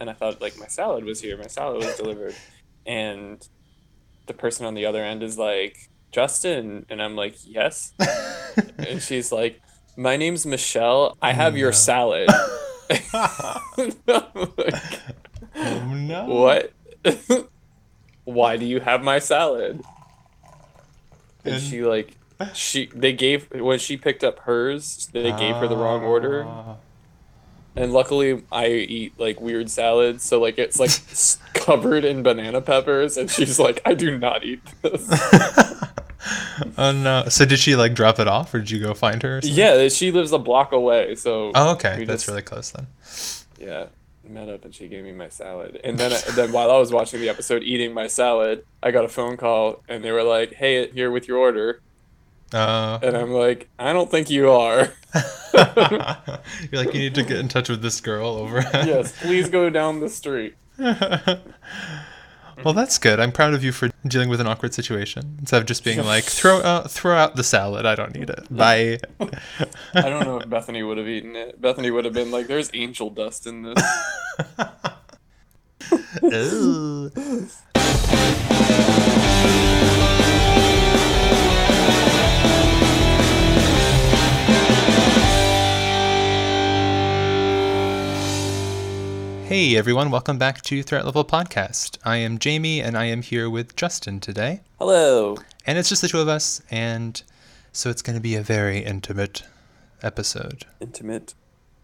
and I thought like my salad was here, my salad was delivered, and the person on the other end is like Justin, and I'm like yes, and she's like, my name's Michelle. I have your salad. Like, Oh no. what? Why do you have my salad? And, And- she like she they gave when she picked up hers, they gave her the wrong order. Ah. And luckily I eat like weird salads, so like it's like covered in banana peppers and she's like I do not eat this. Oh no. So did she like drop it off or did you go find her? yeah, she lives a block away, so Oh, okay. That's just- really close then. Yeah, met up and she gave me my salad. And then, then while I was watching the episode, eating my salad, I got a phone call and they were like, "Hey, here with your order." Uh, And I'm like, "I don't think you are." you're like, you need to get in touch with this girl over. yes, please go down the street. well, that's good. I'm proud of you for dealing with an awkward situation instead of just being like, throw uh, throw out the salad. I don't need it. Bye. I don't know if Bethany would have eaten it. Bethany would have been like, "There's angel dust in this." Ooh. Hey everyone, welcome back to Threat Level Podcast. I am Jamie and I am here with Justin today. Hello. And it's just the two of us, and so it's going to be a very intimate episode. Intimate,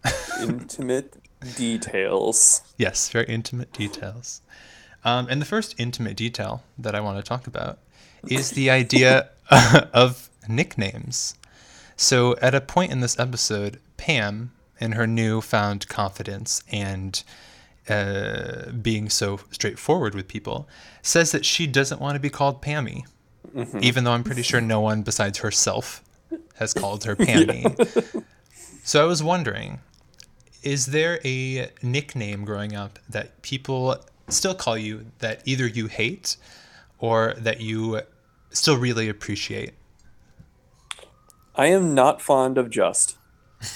intimate details. Yes, very intimate details. Um, and the first intimate detail that I want to talk about is the idea of nicknames. So, at a point in this episode, Pam, in her newfound confidence and uh, being so straightforward with people, says that she doesn't want to be called Pammy, even though I'm pretty sure no one besides herself has called her Pammy. So, I was wondering is there a nickname growing up that people still call you that either you hate or that you still really appreciate? I am not fond of just.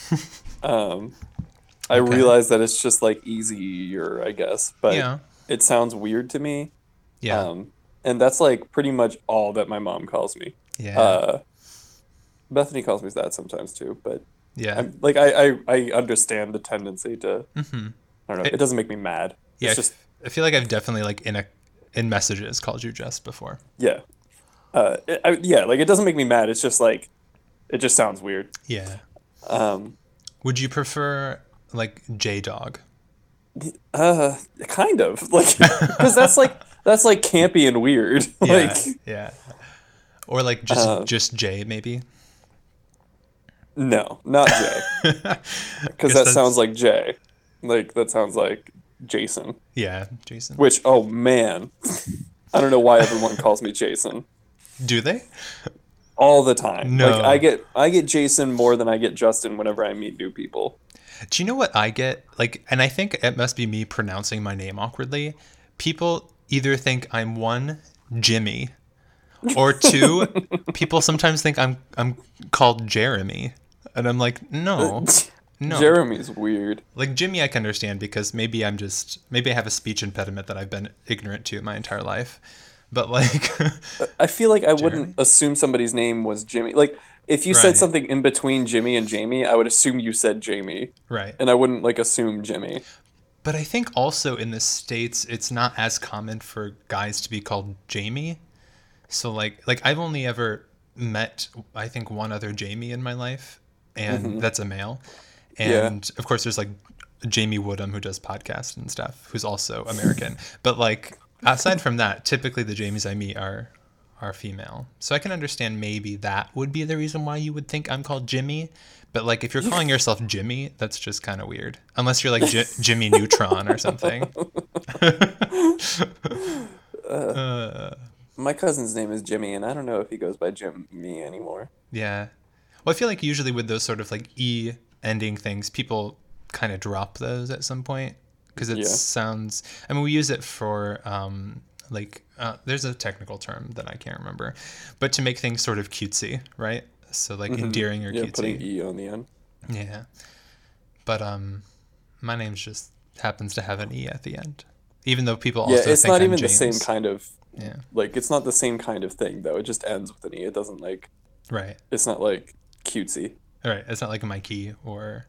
um, I Okay. realize that it's just like easier, I guess, but Yeah. it sounds weird to me. Yeah. Um, and that's like pretty much all that my mom calls me. yeah. Uh, Bethany calls me that sometimes too, but yeah. I'm, like I, I, I understand the tendency to. hmm I don't know. It- It, doesn't make me mad. Yeah. It's just I feel like I've definitely like in a in messages called you just before. yeah, uh, it, I, yeah. Like it doesn't make me mad. It's just like it just sounds weird. Yeah. Um, Would you prefer like J Dog? uh, kind of like because that's like that's like campy and weird. Yeah. like yeah. Or like just Uh, just J maybe. no, not Jay, because that sounds like Jay. Like that sounds like Jason. Yeah, Jason. Which oh man, I don't know why everyone calls me Jason. Do they? all the time. No. Like I get I get Jason more than I get Justin whenever I meet new people. Do you know what I get? Like, and I think it must be me pronouncing my name awkwardly. People either think I'm one Jimmy, or two, people sometimes think I'm I'm called Jeremy, and I'm like, no, no. Jeremy's weird. like Jimmy, I can understand because maybe I'm just maybe I have a speech impediment that I've been ignorant to my entire life. But like, I feel like I Jeremy? wouldn't assume somebody's name was Jimmy. Like if you Right. said something in between Jimmy and Jamie, I would assume you said Jamie, right. and I wouldn't like assume Jimmy. But I think also in the states, it's not as common for guys to be called Jamie. So like, like I've only ever met, I think, one other Jamie in my life, and mm-hmm. that's a male. Yeah. And of course, there's like Jamie Woodham who does podcasts and stuff, who's also American. but like aside from that, typically the Jamies I meet are are female. So I can understand maybe that would be the reason why you would think I'm called Jimmy. But like if you're calling yourself Jimmy, that's just kind of weird. Unless you're like J- Jimmy Neutron or something. uh, My cousin's name is Jimmy, and I don't know if he goes by Jimmy anymore. yeah. Well, I feel like usually with those sort of like e ending things, people kind of drop those at some point because it Yeah. sounds. I mean, we use it for um, like uh, there's a technical term that I can't remember, but to make things sort of cutesy, right? So like endearing or Mm-hmm. Yeah, cutesy. putting E on the end. Yeah. But um my name's just happens to have an e at the end, even though people Yeah, also it's think not I'm even the same kind of Yeah, like it's not the same kind of thing though. It just ends with an e. It doesn't like right, it's not like cutesy. all right. It's not like Mikey or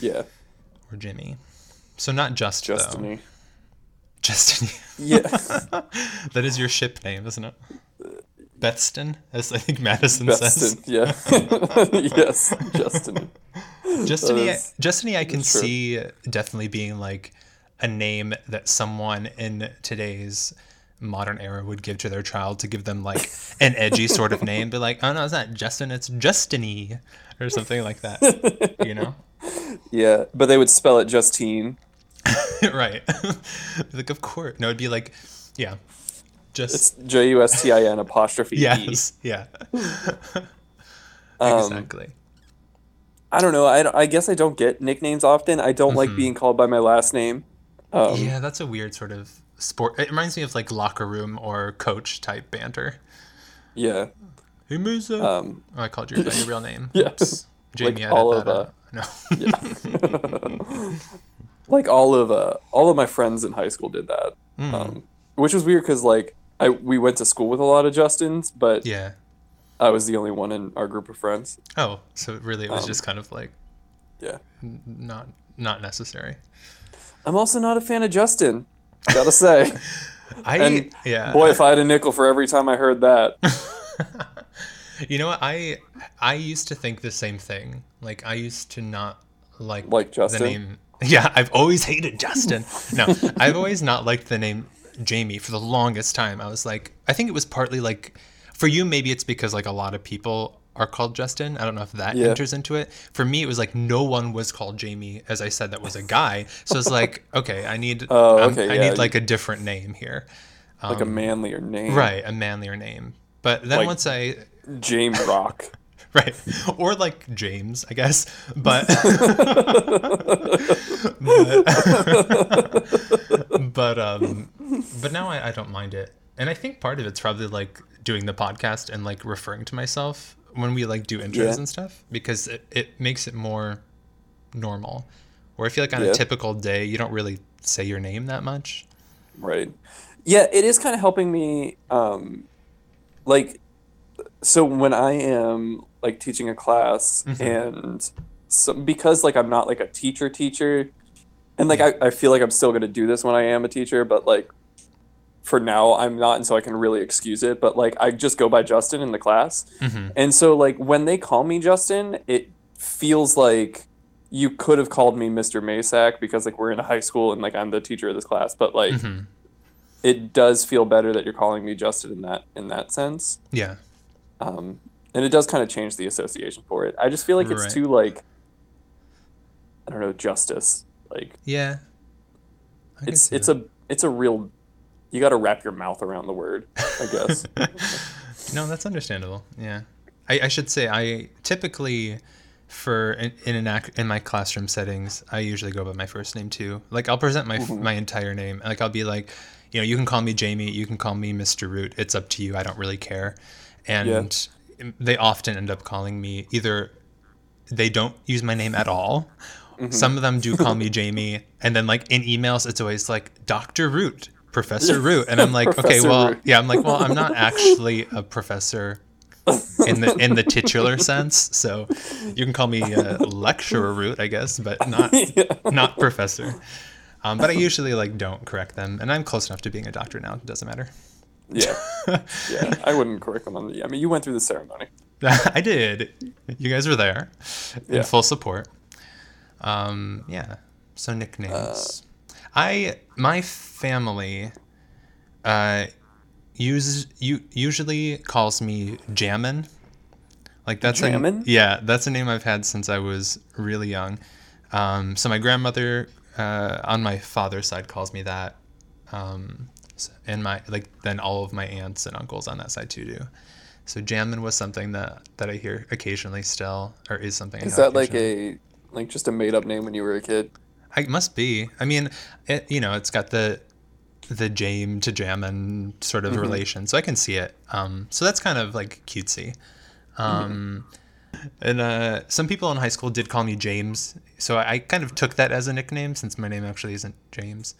Yeah, or Jimmy. So not just though. Justiny. Justin. Yeah, that is your ship name, isn't it? Betston, as I think Madison says. Beston. Yeah, yes, Justiny. Justiny, is- Justiny, I can see definitely being like a name that someone in today's modern era would give to their child to give them like an edgy sort of name. Be like, oh no, it's not Justin, it's Justiny, or something like that. You know? Yeah, but they would spell it Justine. right. like, of course. No, it'd be like, yeah, just It's J U S T I N apostrophe E. yes, yeah, Um, exactly. I don't know. I, I guess I don't get nicknames often. I don't like being called by my last name. Um, yeah, that's a weird sort of sport. It reminds me of like locker room or coach type banter. yeah. Hey, Musa. Um, Oh, I called you by your real name. Yeah. Jamie, Like all that of, out. No. Like all of uh, all of my friends in high school did that, Mm. um, which was weird because like I we went to school with a lot of Justins, but yeah. I was the only one in our group of friends. Oh, so really it was Um, just kind of like Yeah. n- not not necessary. I'm also not a fan of Justin. Gotta say, I And, yeah. boy, if I had a nickel for every time I heard that, you know what? I I used to think the same thing. Like I used to not like like the Justin. name. Yeah, I've always hated Justin. No, I've always not liked the name Jamie for the longest time. I was like, I think it was partly like, for you, maybe it's because like a lot of people are called Justin. I don't know if that Yeah. enters into it. For me, it was like no one was called Jamie, as I said, that was a guy. So it's like, okay, I need, Oh, um, okay, I need like a different name here, like a manlier name, right? A manlier name. But then Like- once I James Rock. right or like james i guess but but, but um but now I, I don't mind it and i think part of it's probably like doing the podcast and like referring to myself when we like do intros Yeah. and stuff because it, it makes it more normal where i feel like on Yeah. a typical day you don't really say your name that much Right. Yeah, it is kind of helping me. Um, like, so when I am like teaching a class, and so, because like I'm not like a teacher teacher, and like I, I feel like I'm still gonna do this when I am a teacher, but like for now I'm not, and so I can really excuse it. But like I just go by Justin in the class, mm-hmm. and so like when they call me Justin, it feels like you could have called me Mr. Masak because like we're in a high school and like I'm the teacher of this class, but like Mm-hmm. it does feel better that you're calling me Justin in that in that sense. yeah Um, and it does kind of change the association for it. I just feel like it's Right. too like I don't know justice. Like yeah I it's it's that. a it's a real you got to wrap your mouth around the word. I guess. No, that's understandable. Yeah, I, I should say I typically for in, in an ac- in my classroom settings, I usually go by my first name too. Like I'll present my Mm-hmm. my entire name. Like I'll be like, you know, you can call me Jamie, you can call me Mr. Root. It's up to you. I don't really care. And they often end up calling me either they don't use my name at all. Mm-hmm. Some of them do call me Jamie, and then like in emails, it's always like Doctor Root, Professor Root, and I'm like, okay, well, Root. yeah, I'm like, well, I'm not actually a professor in the in the titular sense, so you can call me uh, lecturer Root, I guess, but not not professor. Um, but I usually like don't correct them, and I'm close enough to being a doctor now; it doesn't matter. Yeah. Yeah. I wouldn't correct them on the I mean you went through the ceremony. I did. You guys were there in Yeah. full support. Um, yeah. So nicknames. I my family uh uses you usually calls me Jammin. Like that's Jammin'? a yeah, that's a name I've had since I was really young. Um, so my grandmother uh, on my father's side calls me that. Um, and my like then all of my aunts and uncles on that side too do. So Jammin was something that that I hear occasionally still, or is something. I Is that like a like just a made up name when you were a kid? I must be. I mean, it you know, it's got the the Jame to Jammin sort of relation, so I can see it. Um, so that's kind of like cutesy. Um, And uh, some people in high school did call me James, so I, I kind of took that as a nickname since my name actually isn't James.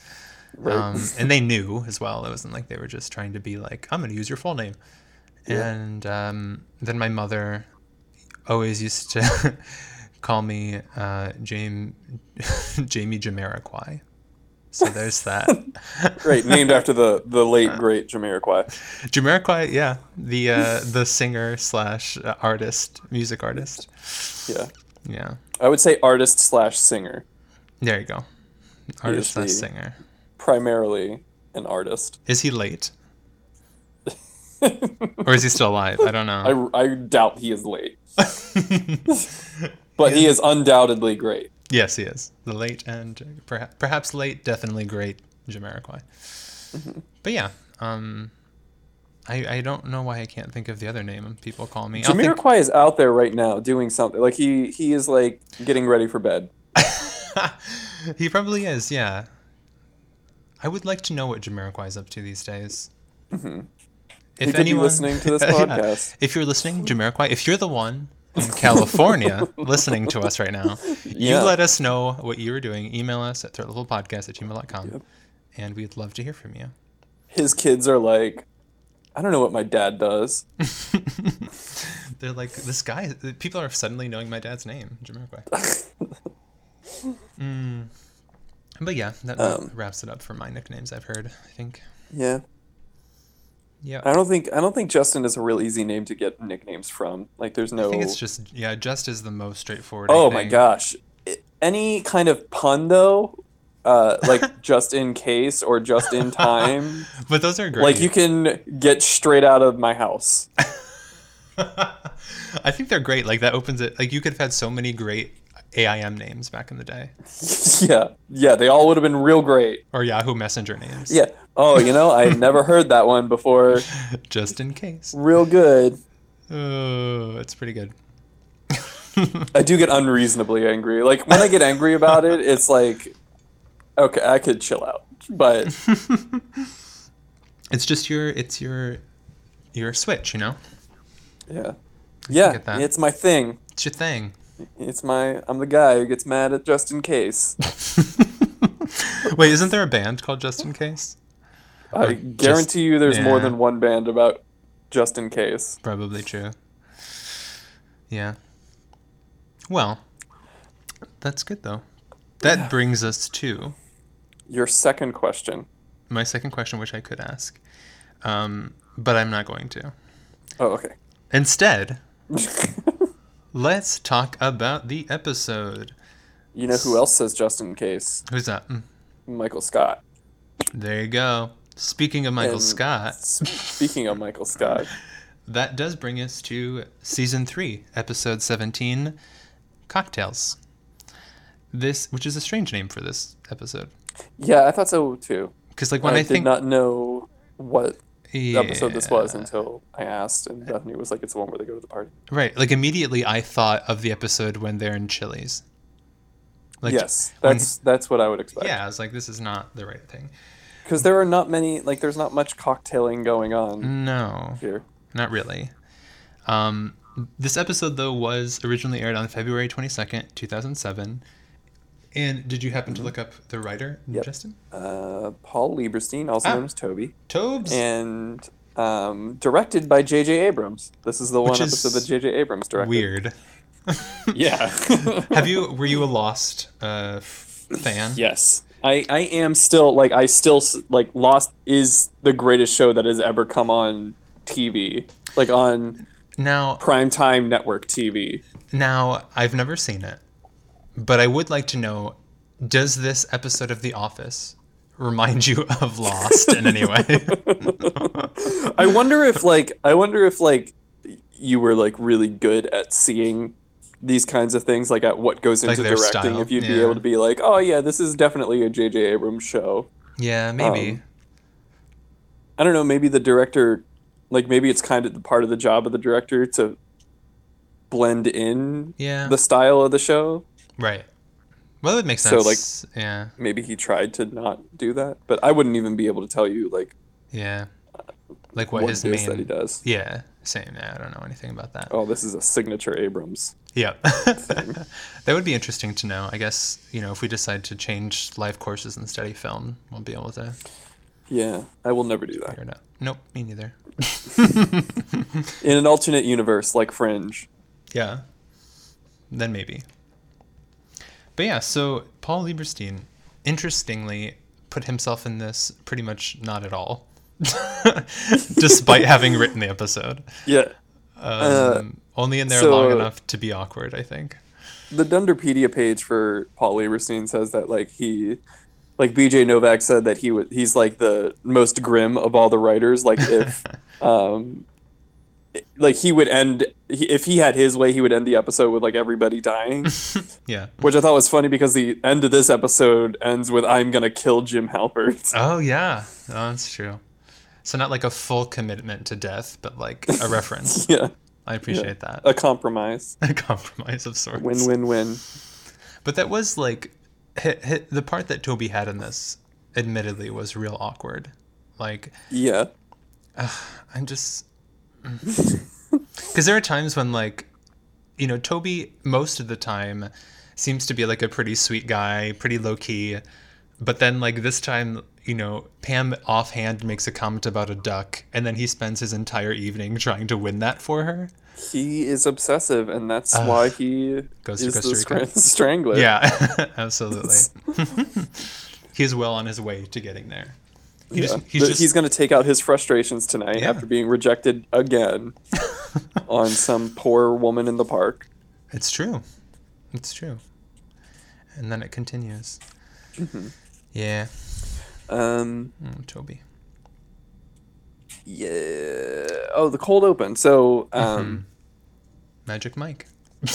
Right. Um, and they knew as well. It wasn't like they were just trying to be like, I'm going to use your full name. Yeah. And um, then my mother always used to call me uh, James, Jamie Jamiroquai. So there's that. Great, named after the the late great Jamiroquai. Jamiroquai, yeah, the uh, the singer slash uh, artist, music artist. Yeah, Yeah, I would say artist slash singer, there you go. Artist slash the- singer. Primarily an artist. Is he late? or is he still alive? I don't know. I, I doubt he is late, but he is undoubtedly great. yes, he is. The late and perhaps, perhaps late, definitely great Jamiroquai. Mm-hmm. But yeah, um, I I don't know why I can't think of the other name people call me. I'll think- is out there right now doing something. Like he he is like getting ready for bed. he probably is, yeah. I would like to know what Jamiroquai is up to these days. Mm-hmm. He could be listening to this Yeah. podcast. If you're listening, Jamiroquai, if you're the one in California listening to us right now, you let us know what you were doing. Email us at threatlevelpodcast at gmail.com, Yep. and we'd love to hear from you. His kids are like, I don't know what my dad does. They're like, this guy, people are suddenly knowing my dad's name, Jamiroquai. mm. But yeah, that, Um, wraps it up for my nicknames I've heard, I think. Yeah, Yeah. I don't think I don't think Justin is a real easy name to get nicknames from. Like, there's no. I think it's just yeah, just is the most straightforward. Oh my gosh. Any kind of pun though, uh, like just in case or just in time, But those are great. like you can get straight out of my house. I think they're great. Like that opens it. Like you could have had so many great AIM names back in the day, yeah, yeah, they all would have been real great. or Yahoo Messenger names. Yeah. Oh, you know, I never heard that one before. Just in case. Real good. Oh, it's pretty good. I do get unreasonably angry. Like when I get angry about it, it's like, okay, I could chill out, but It's just your. It's your. Your switch. You know. yeah, yeah, get that. it's my thing. It's your thing. It's my. I'm the guy who gets mad at just in case. Wait, isn't there a band called Just in Case? I Or guarantee you, there's more than one band about just in case. Probably true. Yeah. Well, that's good though. That Yeah. brings us to Your second question. my second question, which I could ask, um, but I'm not going to. Oh, okay. Instead, let's talk about the episode. you know who else says just in case? Who's that? Mm, Michael Scott. There you go. Speaking of Michael And Scott, Speaking of Michael Scott, that does bring us to season three, episode 17, Cocktails. This, which is a strange name for this episode. yeah, I thought so too. Because, like, when I, I, did think. not know what episode this was until I asked, and Bethany was like, "It's the one where they go to the party." Right. Like, immediately I thought of the episode when they're in Chili's. Like, yes, when- that's that's what I would expect. Yeah, I was like, this is not the right thing. because there are not many. Like, there's not much cocktailing going on No, here. not really. Um, this episode, though, was originally aired on February 22nd, 2007. And did you happen to look up the writer, Mm-hmm. Yep. Justin? Uh, Paul Lieberstein, also Ah. known as Toby, Tobes? and um, directed by J.J. Abrams. This is the one Which is episode that J.J. Abrams directed. Weird. Yeah. Have you, were you a Lost uh, fan? Yes. I, I am still like I still like Lost is the greatest show that has ever come on TV like on Now, primetime network TV. Now, I've never seen it, but I would like to know does this episode of The Office remind you of Lost in any way? I wonder if like I wonder if like you were like really good at seeing these kinds of things like at what goes into their directing style, if you'd be able to be like oh yeah this is definitely a J.J. Abrams show. yeah, maybe. Um, I don't know maybe the director like maybe it's kind of the part of the job of the director to blend in yeah. the style of the show. Right. Well, it makes sense. So, like- yeah. maybe he tried to not do that, but I wouldn't even be able to tell you like Yeah. Uh, like what, what, his is that he does. Yeah. Same. Yeah, I don't know anything about that. Oh, this is a signature Abrams. Yeah. that would be interesting to know. I guess, you know, if we decide to change life courses and study film, we'll be able to Yeah, I will never do that. figure it out. Nope, me neither. In an alternate universe like Fringe. Yeah. Then maybe. But yeah, so Paul Lieberstein, interestingly, put himself in this pretty much not at all, despite having written the episode. Yeah. Um, only in there so- long enough to be awkward, I think. The Dunderpedia page for Paul Lieberstein says that like he like BJ Novak said that he would he's like the most grim of all the writers like if um like he would end if he had his way he would end the episode with like everybody dying Yeah. which i thought was funny because the end of this episode ends with i'm gonna kill jim halpert Oh yeah, oh, that's true. So not like a full commitment to death, but like a reference. yeah I appreciate that. a compromise A compromise of sorts. win win win But that was like hit, hit, the part that Toby had in this. Admittedly, was real awkward. Like yeah I'm just because there are times when like you know Toby most of the time seems to be like a pretty sweet guy, pretty low key, but then like this time you know Pam offhand makes a comment about a duck, and then he spends his entire evening trying to win that for her. he is obsessive and that's why he Goes to is Costa the Rica. str- strangler Yeah, absolutely. he's well on his way to getting there. He Yeah. just, he's just he's going to take out his frustrations tonight Yeah. after being rejected again on some poor woman in the park. It's true. It's true. And then it continues. Mm-hmm. Yeah. Um, Mm, Toby. yeah. Oh, the cold open. So, um, Magic Mike.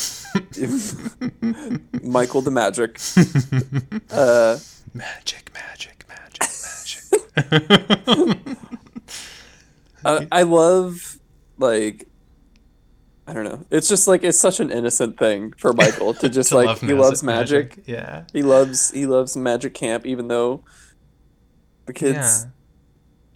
Michael the Magic. Uh, Magic, magic, magic, magic. I, love, like, I don't know. It's just like it's such an innocent thing for Michael to just To like love he loves magic. Yeah. He loves he loves magic camp, even though the kids. Yeah.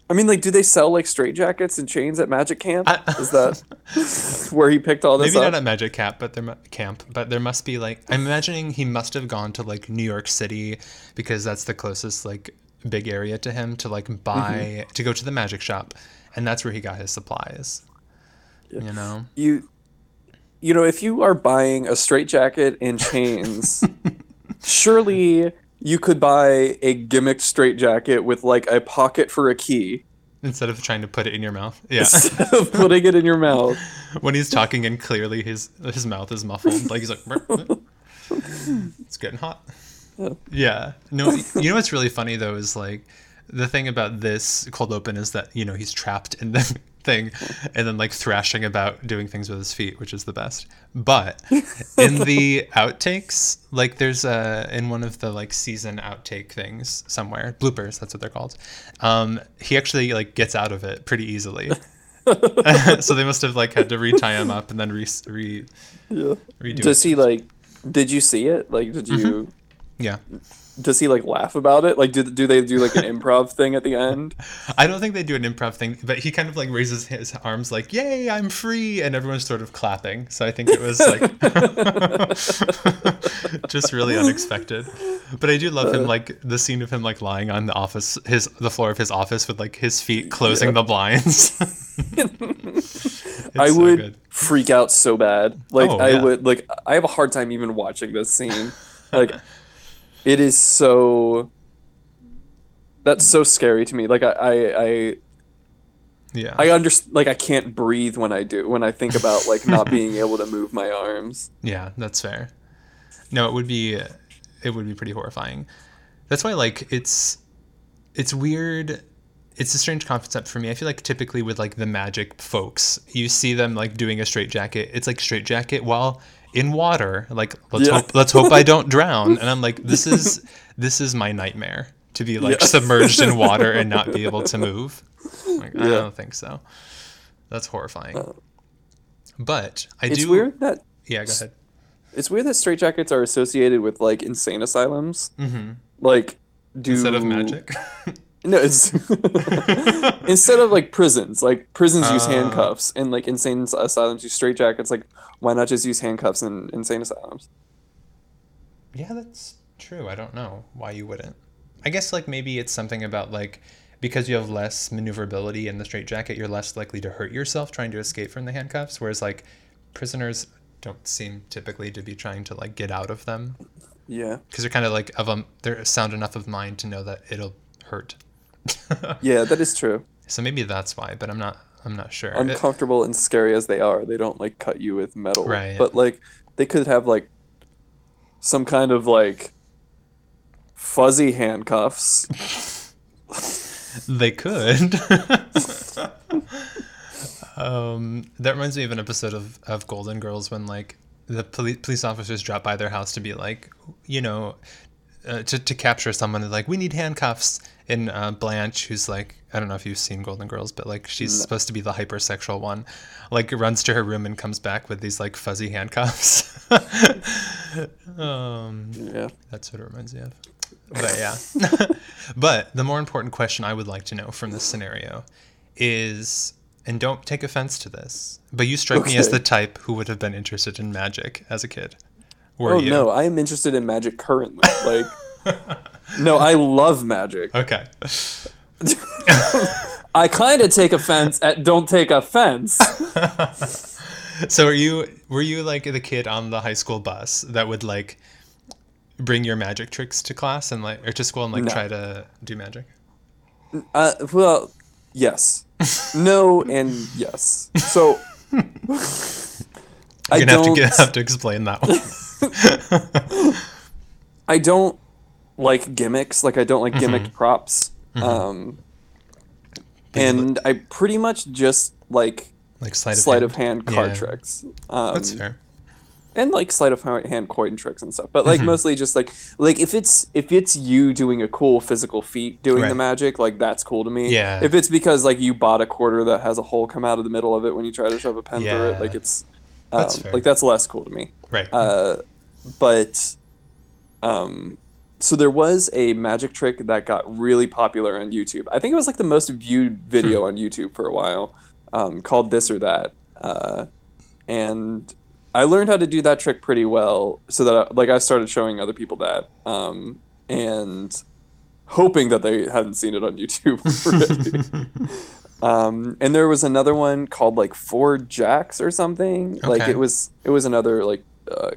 I mean, like, do they sell like straight jackets and chains at Magic Camp? I- Is that where he picked all this Maybe up? not at Magic Camp, but there camp, but there must be like I'm imagining he must have gone to like New York City because that's the closest like big area to him to like mm-hmm. buy to go to the magic shop, and that's where he got his supplies. You know. you you know if you are buying a straitjacket and chains surely you could buy a gimmicked straitjacket with like a pocket for a key Instead of trying to put it in your mouth. Yeah. instead of putting it in your mouth when he's talking and clearly his his mouth is muffled, like he's like, it's getting hot. Yeah. No, you know what's really funny though is like the thing about this cold open is that you know he's trapped in the thing and then like thrashing about doing things with his feet, which is the best. But in the outtakes, like there's a in one of the like season outtake things somewhere, bloopers, that's what they're called. Um, he actually like gets out of it pretty easily. so they must have like had to retie him up and then re, re yeah redo does it. he like did you see it like did you Yeah. does he like laugh about it like do, do they do like an improv thing at the end I don't think they do an improv thing, but he kind of like raises his arms like, "Yay, I'm free!" and everyone's sort of clapping. So I think it was like just really unexpected. But I do love him like the scene of him like lying on the office his the floor of his office with like his feet closing Yeah. the blinds. i so would good. freak out so bad like Oh, i yeah. would like i have a hard time even watching this scene like it is so that's so scary to me like i i i, Yeah. I understand like i can't breathe when i do when i think about like not being able to move my arms Yeah, that's fair. No, it would be it would be pretty horrifying. That's why like it's it's weird. It's a strange concept for me. I feel like typically with like the magic folks, you see them like doing a straight jacket. It's like straight jacket while in water. Like let's Yeah. hope let's hope I don't drown. And I'm like this is this is my nightmare to be like Yeah. submerged in water and not be able to move. Like, I don't think so. That's horrifying. But I it's do weird that Yeah, go ahead. it's weird that straitjackets are associated with like insane asylums Mhm. like do Instead of magic. No, it's instead of like prisons, like prisons use Uh. handcuffs and like insane asylums use straitjackets. Like, why not just use handcuffs in insane asylums? Yeah, that's true. I don't know why you wouldn't. I guess like maybe it's something about like because you have less maneuverability in the straitjacket, you're less likely to hurt yourself trying to escape from the handcuffs. Whereas like prisoners don't seem typically to be trying to like get out of them Yeah, because they're kind of like of a they're sound enough of mind to know that it'll hurt. yeah, that is true. so maybe that's why, but I'm not I'm not sure. It- Uncomfortable and scary as they are, they don't like cut you with metal. Right. But like, they could have like some kind of like fuzzy handcuffs. They could. um, that reminds me of an episode of, of Golden Girls when like the poli- police officers drop by their house to be like, you know, uh, to, to capture someone. They're like, we need handcuffs. And uh, Blanche, who's like, I don't know if you've seen Golden Girls, but like she's supposed to be the hypersexual one, like runs to her room and comes back with these like fuzzy handcuffs. um, Yeah. that's what it reminds me of. But yeah. but the more important question I would like to know from this scenario is and don't take offense to this, but you strike me as the type who would have been interested in magic as a kid. Were oh you? no, I am interested in magic currently. Like, no, I love magic. Okay. I kind of take offense at don't take offense. So are you were you like the kid on the high school bus that would like bring your magic tricks to class and like or to school and like No. try to do magic? Uh, well, yes, no, and yes. So You're I gonna have to get, have to explain that one. I don't like gimmicks. Like I don't like Mm-hmm. gimmick props. Um, and I pretty much just like like sleight of sleight hand. of hand card Yeah. tricks. Um, That's fair. and like sleight of hand coin tricks and stuff but like Mm-hmm. mostly just like like if it's if it's you doing a cool physical feat doing the magic like that's cool to me Yeah. if it's because like you bought a quarter that has a hole come out of the middle of it when you try to shove a pen through it like it's um, That's like that's less cool to me Right. uh, but um so there was a magic trick that got really popular on youtube. I think it was like the most viewed Hmm. video on youtube for a while um, called this or that uh, and i learned how to do that trick pretty well so that I, like i started showing other people that um, and hoping that they hadn't seen it on youtube um, and there was another one called like four jacks or something. Like it was it was another like uh,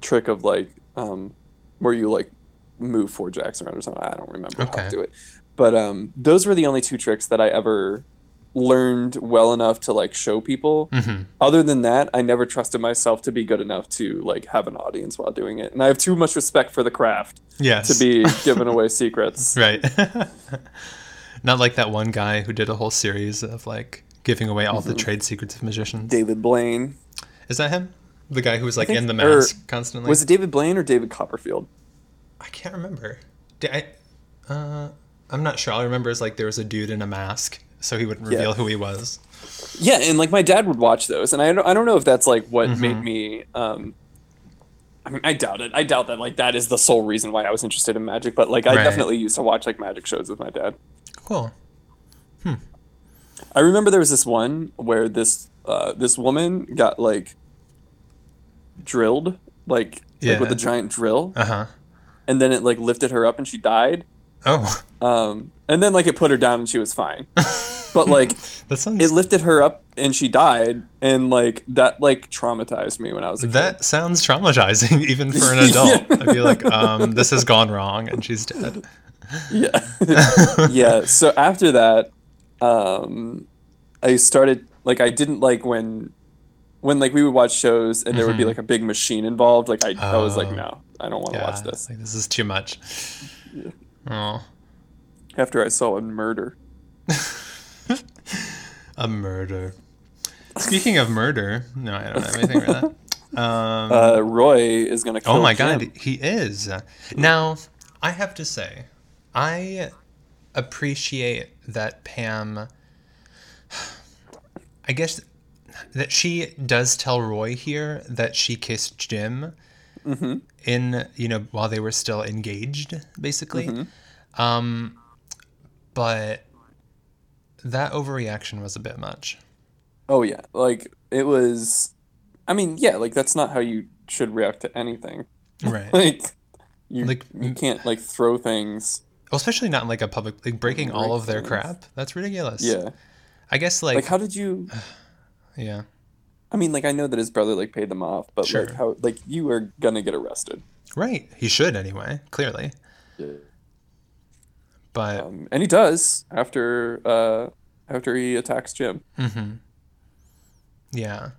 trick of like um, where you like move four jacks around or something. I don't remember how to do it, but um, those were the only two tricks that I ever learned well enough to like show people. Mhm. Other than that, I never trusted myself to be good enough to like have an audience while doing it, and I have too much respect for the craft Yes. to be giving away secrets. Right. Not like that one guy who did a whole series of like giving away all Mm-hmm. the trade secrets of magicians. David Blaine Is that him? The guy who was like think- in the or mask constantly? was it David Blaine or David Copperfield? I can't remember. Did I uh I'm not sure. All I remember is like there was a dude in a mask, so he wouldn't Yeah. reveal who he was. Yeah, and like my dad would watch those, and I don't, I don't know if that's like what Mm-hmm. made me. Um, I mean, I doubt it. I doubt that like that is the sole reason why I was interested in magic. But like, I Right. definitely used to watch like magic shows with my dad. Cool. I remember there was this one where this uh, this woman got like drilled, like, like with Yeah. a giant drill, Uh-huh. and then it like lifted her up and she died. Oh, Um, and then like it put her down and she was fine. but like that sounds it lifted her up and she died, and like that like traumatized me when I was a kid. that sounds traumatizing even for an adult. I'd be like, um, this has gone wrong and she's dead. yeah yeah so after that um i started like i didn't like when when like we would watch shows and there would be like a big machine involved like i, I was like Mm-hmm. Oh. no i don't want to Yeah, watch this Like this is too much. Oh, after i saw a murder a murder. Speaking of murder, no, I don't have anything for that. Um, uh roy is gonna oh my Jim. god, he is. Now, I have to say, I appreciate that Pam. I guess that she does tell Roy here that she kissed Jim in you know while they were still engaged, basically. Um, but that overreaction was a bit much. Oh yeah, like it was. I mean, yeah, like that's not how you should react to anything. Right. Like you, Like, you can't like throw things. Well, especially not in like a public like breaking all of their things. crap. That's ridiculous. Yeah, I guess like, like how did you? yeah. I mean, like I know that his brother like paid them off, but Sure. like how like you are gonna get arrested. Right. He should anyway, clearly. Yeah. But Um, and he does after uh after he attacks Jim. mhm. Yeah.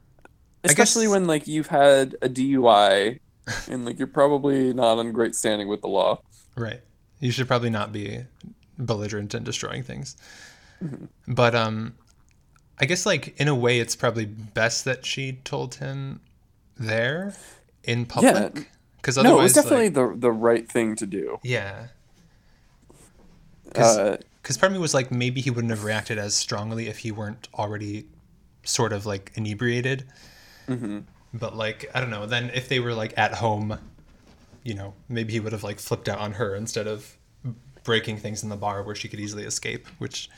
I guess- Especially when like you've had a DUI and like you're probably not on great standing with the law. Right. You should probably not be belligerent and destroying things. Mm-hmm. But um I guess like in a way it's probably best that she told him there in public cuz otherwise no, it was definitely like, the the right thing to do. yeah. Cuz Uh, cuz part of me was like maybe he wouldn't have reacted as strongly if he weren't already sort of like inebriated. Mm-hmm. But like I don't know, then if they were like at home, you know, maybe he would have like flipped out on her instead of breaking things in the bar where she could easily escape, which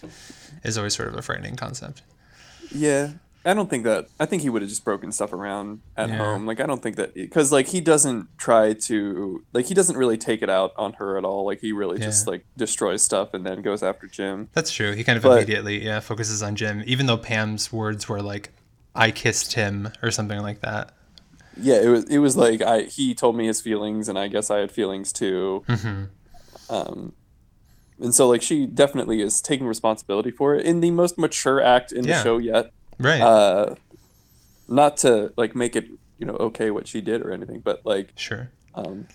is always sort of a frightening concept. Yeah, I don't think that. I think he would have just broken stuff around at Yeah. home. Like I don't think that because like he doesn't try to like he doesn't really take it out on her at all. Like he really just like destroys stuff and then goes after Jim. That's true. He kind of But- immediately, yeah, focuses on Jim, even though Pam's words were like, "I kissed him" or something like that. Yeah, it was it was like I he told me his feelings and I guess I had feelings too. hmm Um, and so like she definitely is taking responsibility for it in the most mature act in Yeah. the show yet. Right. Uh, not to like make it you know okay what she did or anything, but like sure. um,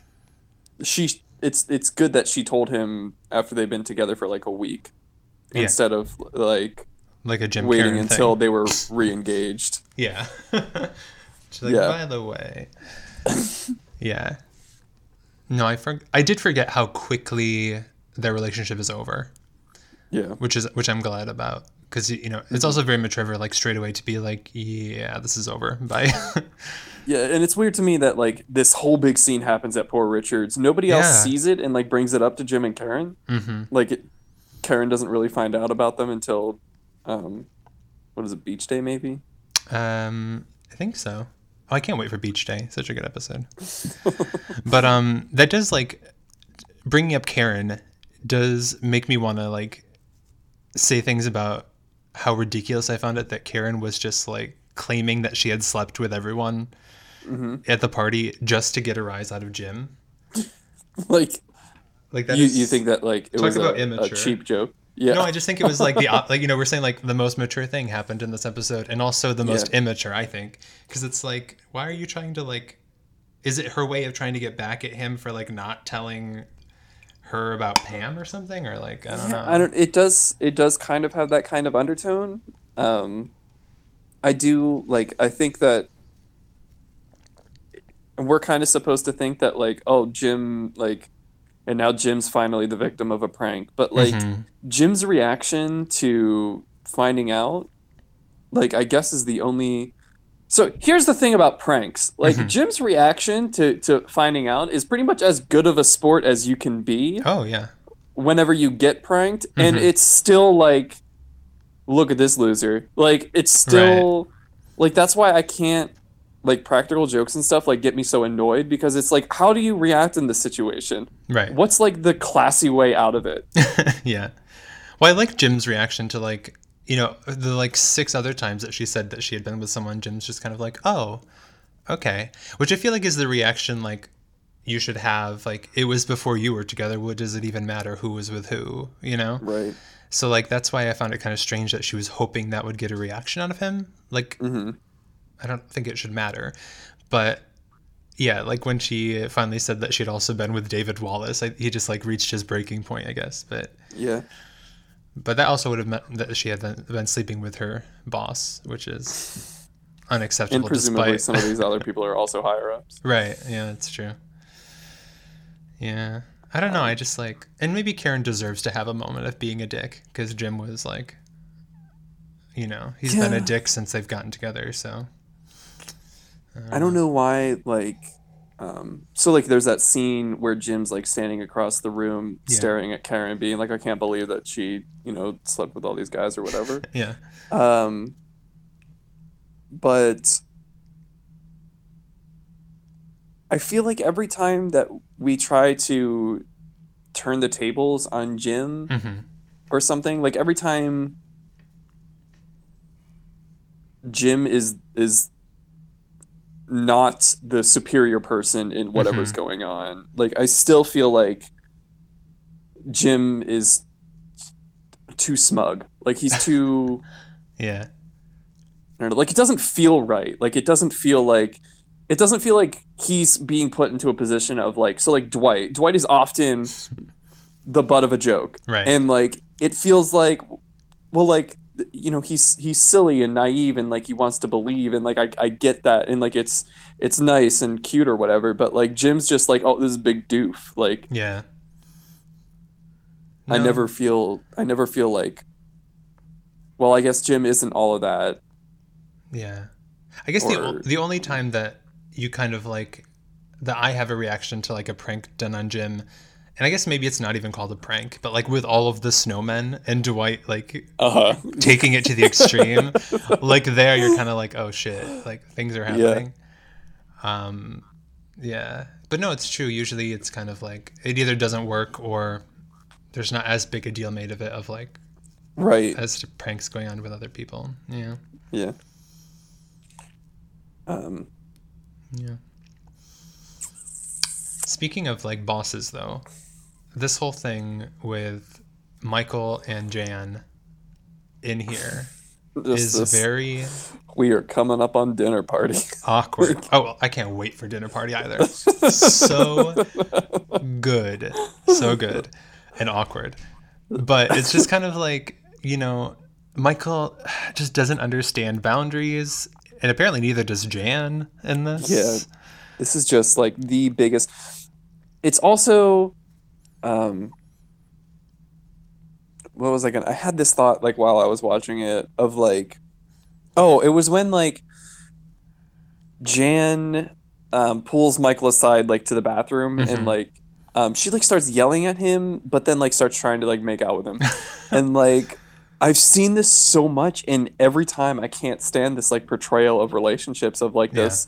she it's it's good that she told him after they've been together for like a week Yeah. instead of like Like a Jim waiting Karen until thing. they were re-engaged. Yeah. She's like, Yeah. by the way. yeah. No, I for- I did forget how quickly their relationship is over, Yeah. which is which I'm glad about because you know Mm-hmm. it's also very mature like straight away to be like, yeah, this is over. Bye. Yeah, and it's weird to me that like this whole big scene happens at Poor Richards. Nobody else sees it and like brings it up to Jim and Karen. hmm Like it, Karen doesn't really find out about them until um what is it, Beach Day maybe? Um, I think so. Oh, I can't wait for Beach Day. Such a good episode. but um, that does like bringing up Karen does make me want to like say things about how ridiculous I found it that Karen was just like claiming that she had slept with everyone Mm-hmm. at the party just to get a rise out of Jim. like Like that you, is- you think that like it was a, about a immature. cheap joke? Yeah. No, I just think it was like the like you know we're saying like the most mature thing happened in this episode, and also the most Yeah. immature I think, because it's like why are you trying to like, is it her way of trying to get back at him for like not telling her about Pam or something, or like I don't know. I don't. It does. It does kind of have that kind of undertone. Um, I do like. I think that we're kind of supposed to think that like, oh, Jim, like, and now Jim's finally the victim of a prank. But like, Mhm. Jim's reaction to finding out, like, I guess is the only. So here's the thing about pranks. Like Mhm. Jim's reaction to to finding out is pretty much as good of a sport as you can be Oh yeah, whenever you get pranked and Mhm. it's still like look at this loser like it's still like that's why i can't like practical jokes and stuff like get me so annoyed because it's like how do you react in this situation right. what's like the classy way out of it yeah. Well, I like Jim's reaction to like you know the like six other times that she said that she had been with someone. Jim's just kind of like, oh, okay, which I feel like is the reaction like you should have. Like it was before you were together. What does it even matter who was with who? You know. right So like that's why I found it kind of strange that she was hoping that would get a reaction out of him. Like hmm I don't think it should matter, but. Yeah, like when she finally said that she'd also been with David Wallace, I, he just like reached his breaking point, I guess. But yeah but that also would have meant that she had been, been sleeping with her boss, which is unacceptable. and presumably despite some of these other people are also higher ups right, yeah, that's true. Yeah, I don't know. I just like, and maybe Karen deserves to have a moment of being a dick because Jim was like, you know, he's been a dick since they've gotten together. So i don't um, know why like Um, so like there's that scene where Jim's like standing across the room Yeah. staring at Karen being like I can't believe that she, you know, slept with all these guys or whatever. Yeah. um but I feel like every time that we try to turn the tables on Jim hmm or something, like every time Jim is is not the superior person in whatever's Mhm. going on. Like I still feel like Jim is too smug. Like he's too Yeah. I don't know, like it doesn't feel right. Like it doesn't feel like it doesn't feel like he's being put into a position of like so like Dwight. Dwight is often the butt of a joke. Right. And like it feels like well like you know he's he's silly and naive and like he wants to believe and like I, I get that and like it's it's nice and cute or whatever but like Jim's just like oh this is a big doof like yeah. I never feel I never feel like well I guess Jim isn't all of that Yeah. I guess the the only time that you kind of like that I have a reaction to like a prank done on Jim, and I guess maybe it's not even called a prank, but like with all of the snowmen and Dwight like uh-huh taking it to the extreme, like there you're kind of like, oh shit, like things are happening. Yeah. Um, yeah, but no, it's true. Usually it's kind of like it either doesn't work or there's not as big a deal made of it of like right as to pranks going on with other people. Yeah, Yeah. Um, yeah. Speaking of like bosses, though, this whole thing with Michael and Jan in here is this, very we are coming up on dinner party. awkward. Oh, well, I can't wait for dinner party either. so good, so good, and awkward. But it's just kind of like you know, Michael just doesn't understand boundaries, and apparently neither does Jan in this. Yeah. this is just like the biggest. It's also, um, what was I gonna? I had this thought like while I was watching it of like, oh, it was when like Jan um, pulls Michael aside like to the bathroom Mhm. and like um, she like starts yelling at him, but then like starts trying to like make out with him, and like I've seen this so much, and every time I can't stand this like portrayal of relationships of like Yeah. this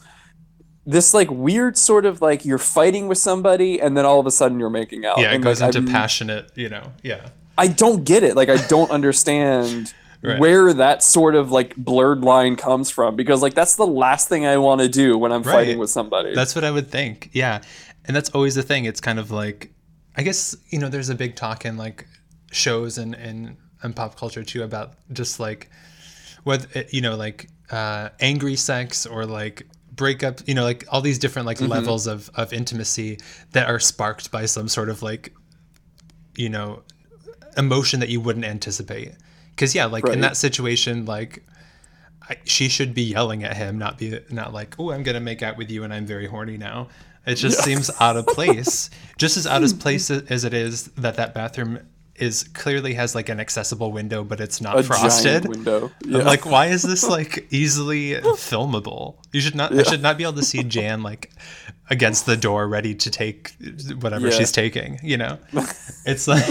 this like weird sort of like you're fighting with somebody and then all of a sudden you're making out. Yeah, it and, goes like, into I'm- passionate, you know. Yeah. I don't get it. Like I don't understand Right. where that sort of like blurred line comes from because like that's the last thing I want to do when I'm Right. fighting with somebody. That's what I would think. Yeah. And that's always the thing. It's kind of like I guess, you know, there's a big talk in like shows and and, and pop culture too about just like what you know, like uh angry sex or like breakup, you know, like all these different like mm-hmm. levels of of intimacy that are sparked by some sort of like you know, emotion that you wouldn't anticipate. Cuz yeah, like in that situation like I, she should be yelling at him, not be not like, "Oh, I'm gonna make out with you, and I'm very horny now." It just Yeah. seems out of place, just as out of place as it is that that bathroom is clearly has like an accessible window, but it's not a frosted. giant window. I'm like, why is this like easily filmable? You should not. I should not be able to see Jan like against the door, ready to take whatever Yeah. she's taking. You know, it's like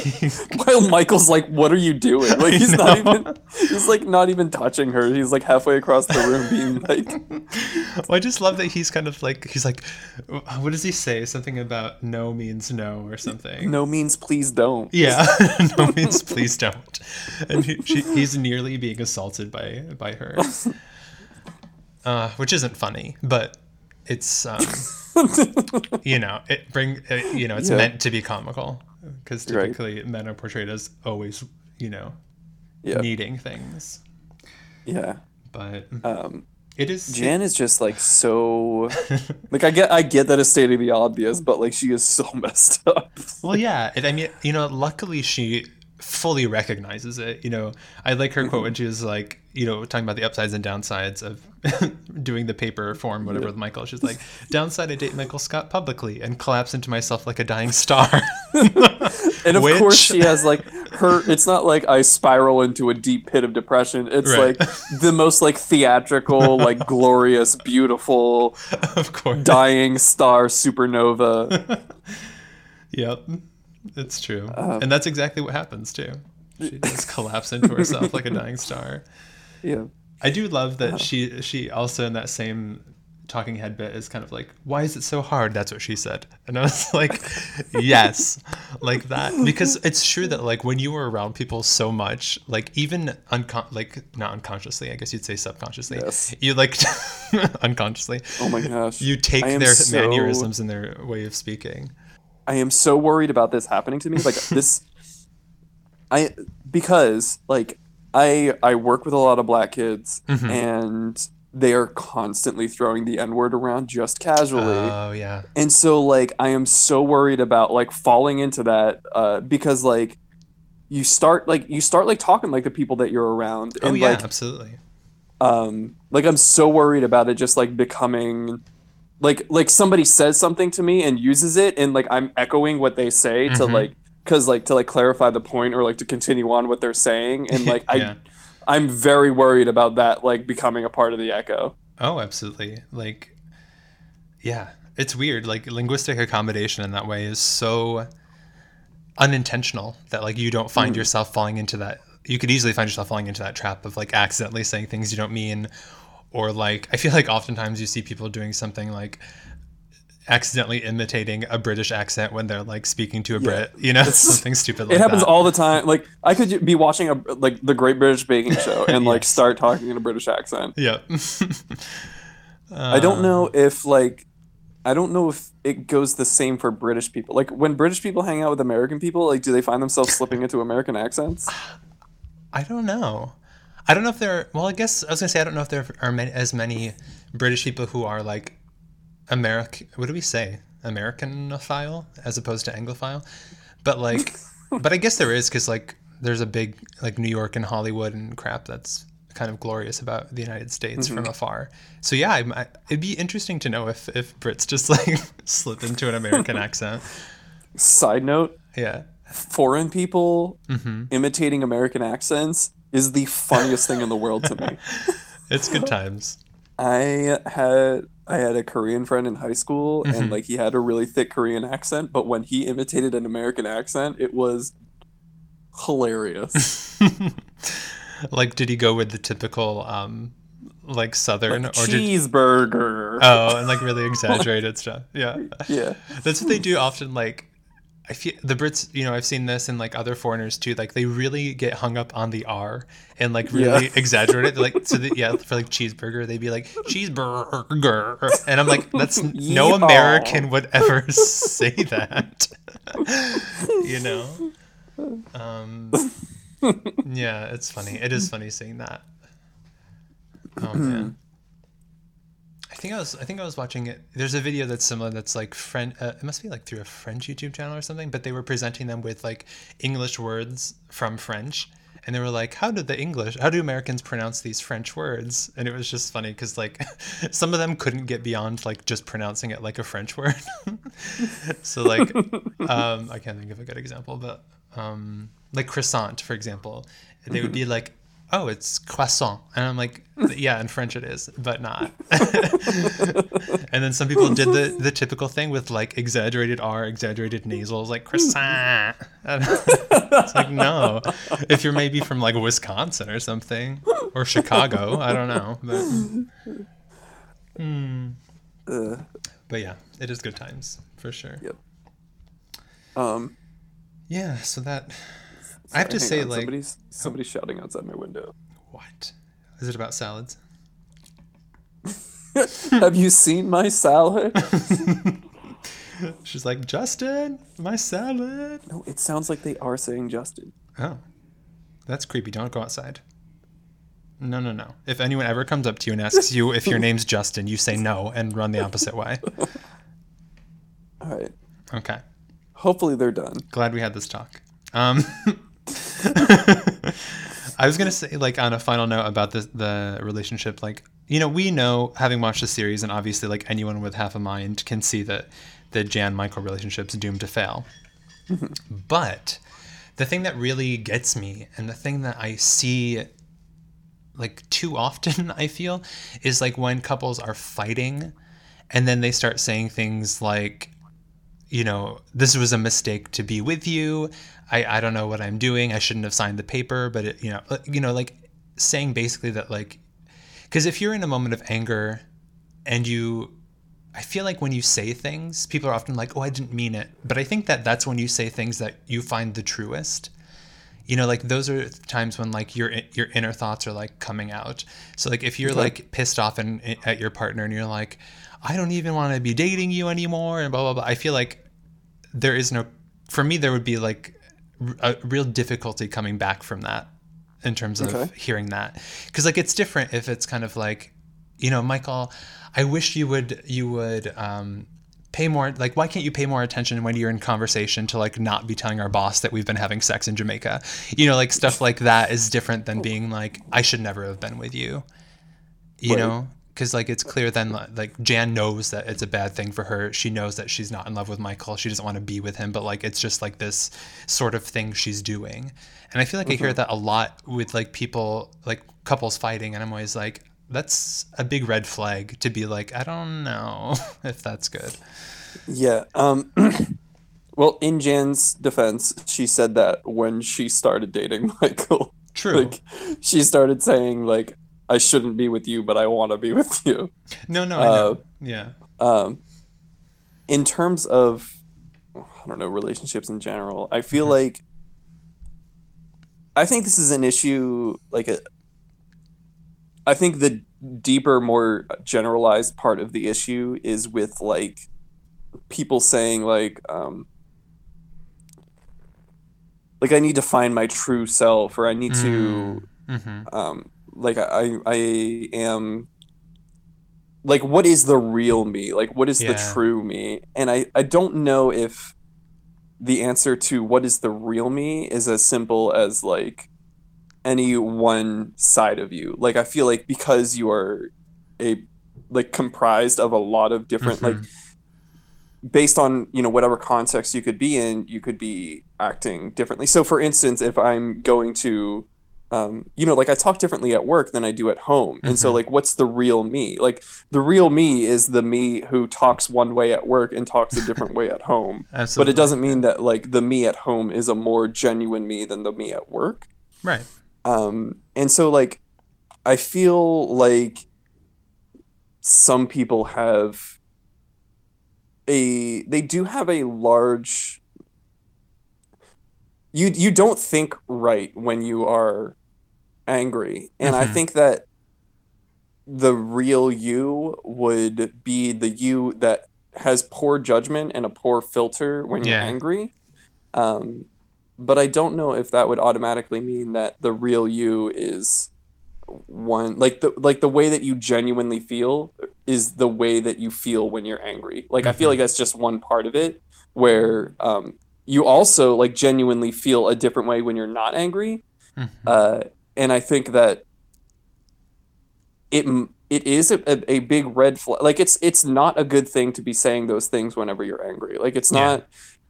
While Michael's like, "What are you doing?" Like he's not even. He's like not even touching her. He's like halfway across the room, being like, Well, I just love that he's kind of like he's like, what does he say? Something about no means no or something. "No means please don't." Yeah, no means please don't. And he, she, he's nearly being assaulted by by her, uh, which isn't funny, but it's um, you know it bring uh, you know it's Yeah. meant to be comical because Right. typically men are portrayed as always you know Yeah. needing things, Yeah. but Um, it is Jan is just like so. Like I get, I get that it's stating the obvious, but like she is so messed up. Well, yeah, and I mean, you know, luckily she fully recognizes it. You know, I like her quote when she was like, you know, talking about the upsides and downsides of doing the paper form, whatever with Michael. She's like, downside, I date Michael Scott publicly and collapse into myself like a dying star. And of Which- course, she has like her. It's not like I spiral into a deep pit of depression. It's Right. like the most like theatrical, like glorious, beautiful, of course. dying star supernova. Yep, it's true, Um, and that's exactly what happens too. She just collapses into herself like a dying star. Yeah. I do love Uh-huh. that she she also in that same talking head bit is kind of like, why is it so hard? That's what she said, and I was like, yes, like that because it's true that like when you were around people so much, like even uncon like not unconsciously, I guess you'd say subconsciously, Yes. you like unconsciously, Oh my gosh. you take their so- mannerisms and their way of speaking. I am so worried about this happening to me. Like this, I because like I I work with a lot of black kids Mm-hmm. and they are constantly throwing the n word around just casually. Oh yeah, and so like i am so worried about like falling into that uh because like you start like you start like talking like the people that you're around oh and yeah, like absolutely. um like i'm so worried about it just like becoming like like somebody says something to me and uses it and like i'm echoing what they say to Mhm. like because like to like clarify the point or like to continue on what they're saying and like i Yeah. i'm very worried about that like becoming a part of the echo Oh, absolutely. Like, yeah, it's weird. Like, linguistic accommodation in that way is so unintentional that, like, you don't find mm. yourself falling into that. You could easily find yourself falling into that trap of, like, accidentally saying things you don't mean. Or, like, I feel like oftentimes you see people doing something like accidentally imitating a British accent when they're, like, speaking to a Brit, you know, something stupid like it happens that. all the time. Like I could be watching a like the Great British Baking Show and like start talking in a British accent. Yep. I don't uh, know if like I don't know if it goes the same for British people. Like when British people hang out with American people, like do they find themselves slipping into American accents? I don't know. I don't know if there. Well, I guess I was gonna say I don't know if there are many, as many British people who are like American. What do we say? Americanophile as opposed to Anglophile. But like, but I guess there is because like there's a big like New York and Hollywood and crap that's kind of glorious about the United States from afar. So yeah, I, I, it'd be interesting to know if if Brits just like slip into an American accent. Side note: Yeah. foreign people Mm-hmm. imitating American accents is the funniest thing in the world to me. It's good times. I had I had a Korean friend in high school Mm-hmm. and like he had a really thick Korean accent, but when he imitated an American accent, it was hilarious. like, did he go with the typical, um, like Southern, or did Cheeseburger. oh, and like really exaggerated stuff? Yeah, yeah. that's what they do often. Like, I feel the Brits, you know, I've seen this in like other foreigners too. Like, they really get hung up on the R and like really Yeah. exaggerate it. Like, so the, yeah, for like cheeseburger, they'd be like cheeseburger, and I'm like, that's no American would ever say that. you know. Um, yeah, it's funny. It is funny seeing that. Oh man. I think I was I think I was watching it. There's a video that's similar that's like French. Uh, it must be like through a French YouTube channel or something. But they were presenting them with like English words from French, and they were like, "How do the English? How do Americans pronounce these French words?" And it was just funny because like some of them couldn't get beyond like just pronouncing it like a French word. so like, um, I can't think of a good example, but um, like croissant, for example, they would be like. Oh, it's croissant, and I'm like, yeah, in French it is, but not. and then some people did the the typical thing with like exaggerated R, exaggerated nasals, like croissant. It's like no, if you're maybe from like Wisconsin or something, or Chicago, I don't know, but. Uh, but yeah, it is good times for sure. Yep. um, Yeah, so that I have to say, on, like, somebody's somebody's shouting outside my window. what is it about salads? Have you seen my salad? She's like, Justin, my salad. no, it sounds like they are saying Justin. Oh, that's creepy. Don't go outside. No, no, no. If anyone ever comes up to you and asks you if your name's Justin, you say no and run the opposite way. All right. Okay. Hopefully they're done. Glad we had this talk. Um, I was gonna say, like, on a final note about the the relationship, like, you know, we know having watched the series, and obviously, like anyone with half a mind can see that the Jan Michael relationship's doomed to fail. but the thing that really gets me, and the thing that I see like too often, I feel, is like when couples are fighting, and then they start saying things like, you know, this was a mistake to be with you. I, I don't know what I'm doing. I shouldn't have signed the paper, but it, you know, you know, like saying basically that like, because if you're in a moment of anger, and you, I feel like when you say things, people are often like, oh, I didn't mean it. But I think that that's when you say things that you find the truest you know like those are times when like your your inner thoughts are like coming out so like if you're okay. like pissed off and eh, at your partner and you're like i don't even want to be dating you anymore and blah blah blah. I feel like there is no for me there would be like a real difficulty coming back from that in terms of okay. hearing that. Because like it's different if it's kind of like you know michael i wish you would you would um pay more like why can't you pay more attention when you're in conversation to like not be telling our boss that we've been having sex in Jamaica? You know like stuff like that is different than being like I should never have been with you. You right. know because like it's clear then like Jan knows that it's a bad thing for her she knows that she's not in love with Michael she doesn't want to be with him but like it's just like this sort of thing she's doing and I feel like mm-hmm. I hear mm-hmm. that a lot with like people like couples fighting and I'm always like that's a big red flag to be like, I don't know if that's good. Yeah. Um, well, in Jan's defense, she said that when she started dating Michael. True. Like, she started saying like, "I shouldn't be with you, but I want to be with you." No, no, uh, I know. Yeah. Um, in terms of, I don't know, relationships in general, I feel mm-hmm. like. I think this is an issue, like a, I think the deeper, more generalized part of the issue is with like people saying like um like I need to find my true self or I need mm. to mm-hmm. um like I I am like what is the real me? Like what is yeah. the true me? And I I don't know if the answer to what is the real me is as simple as like any one side of you. Like I feel like because you are a like comprised of a lot of different mm-hmm. like based on you know whatever context you could be in you could be acting differently so for instance if i'm going to um, you know like i talk differently at work than i do at home. Mm-hmm. and so mm-hmm. like what's the real me? Like the real me is the me who talks one way at work and talks a different way at home. But it doesn't mean that like the me at home is a more genuine me than the me at work. Right. Um, and so like I feel like some people have a they do have a large you you don't think right when you are angry. And mm-hmm. I think that the real you would be the you that has poor judgment and a poor filter when you're angry. Um, but I don't know if that would automatically mean that the real you is one like the like the way that you genuinely feel is the way that you feel when you're angry. Like mm-hmm. I feel mm-hmm. like that's just one part of it where um, you also like genuinely feel a different way when you're not angry. Mm-hmm. Uh, and I think that it it is a, a, big red flag. Like it's it's not a good thing to be saying those things whenever you're angry. Like it's not. Yeah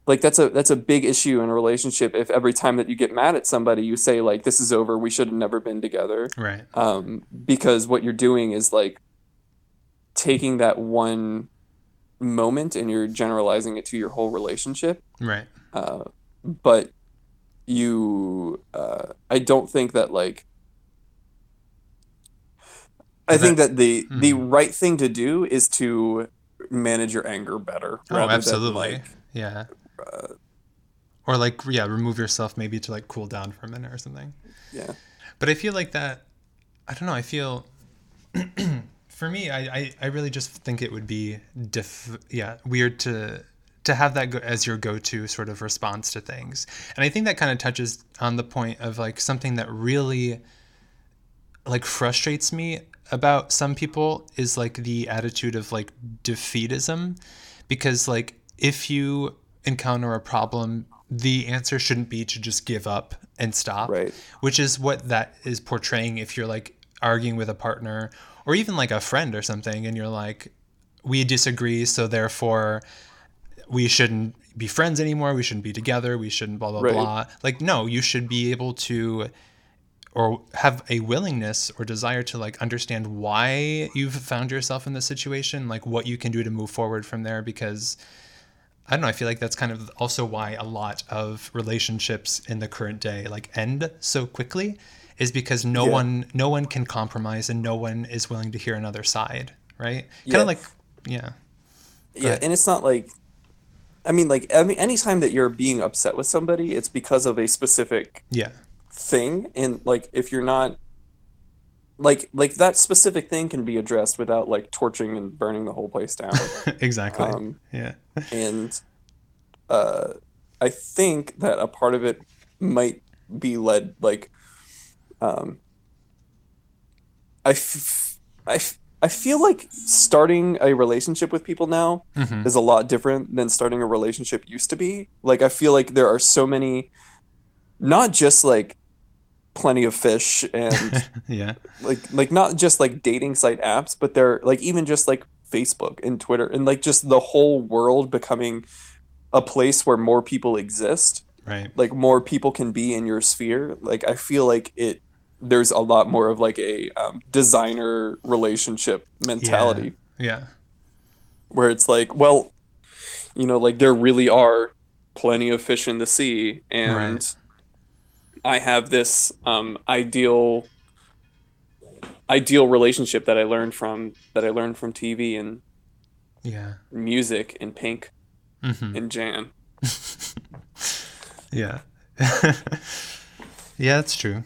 like that's a that's a big issue in a relationship if every time that you get mad at somebody you say like this is over we should have never been together right um because what you're doing is like taking that one moment and you're generalizing it to your whole relationship right uh but you i don't think that like I think that the mm-hmm. the right thing to do is to manage your anger better. Oh, absolutely. Like, yeah uh, or like yeah remove yourself maybe to like cool down for a minute or something yeah but i feel like that i don't know i feel for me I, I i really just think it would be diff yeah weird to to have that go, as your go-to sort of response to things and i think that kind of touches on the point of like something that really like frustrates me about some people is like the attitude of like defeatism because like if you encounter a problem the answer shouldn't be to just give up and stop. Right. Which is what that is portraying if you're like arguing with a partner or even like a friend or something and you're like we disagree so therefore we shouldn't be friends anymore we shouldn't be together we shouldn't blah blah Right. blah like no you should be able to or have a willingness or desire to like understand why you've found yourself in this situation like what you can do to move forward from there because I don't know. I feel like that's kind of also why a lot of relationships in the current day like end so quickly is because no Yeah. one no one can compromise and no one is willing to hear another side, right? Kind Yeah. of like yeah. Yeah, ahead. and it's not like I mean like I mean anytime that you're being upset with somebody, it's because of a specific Yeah. thing and like if you're not like like that specific thing can be addressed without like torching and burning the whole place down. exactly. Um, yeah. and uh I think that a part of it might be led like um I f- I f- I feel like starting a relationship with people now Mhm. is a lot different than starting a relationship used to be. Like I feel like there are so many not just like plenty of fish and yeah. like like not just like dating site apps, but they're like even just like Facebook and Twitter and like just the whole world becoming a place where more people exist, Right. like more people can be in your sphere. Like I feel like it there's a lot more of like a um, designer relationship mentality Yeah. where it's like, well, you know, like there really are plenty of fish in the sea, and Right. I have this um, ideal ideal relationship that I learned from that I learned from TV and Yeah. music and Pink hmm and Jan. Yeah. yeah, that's true.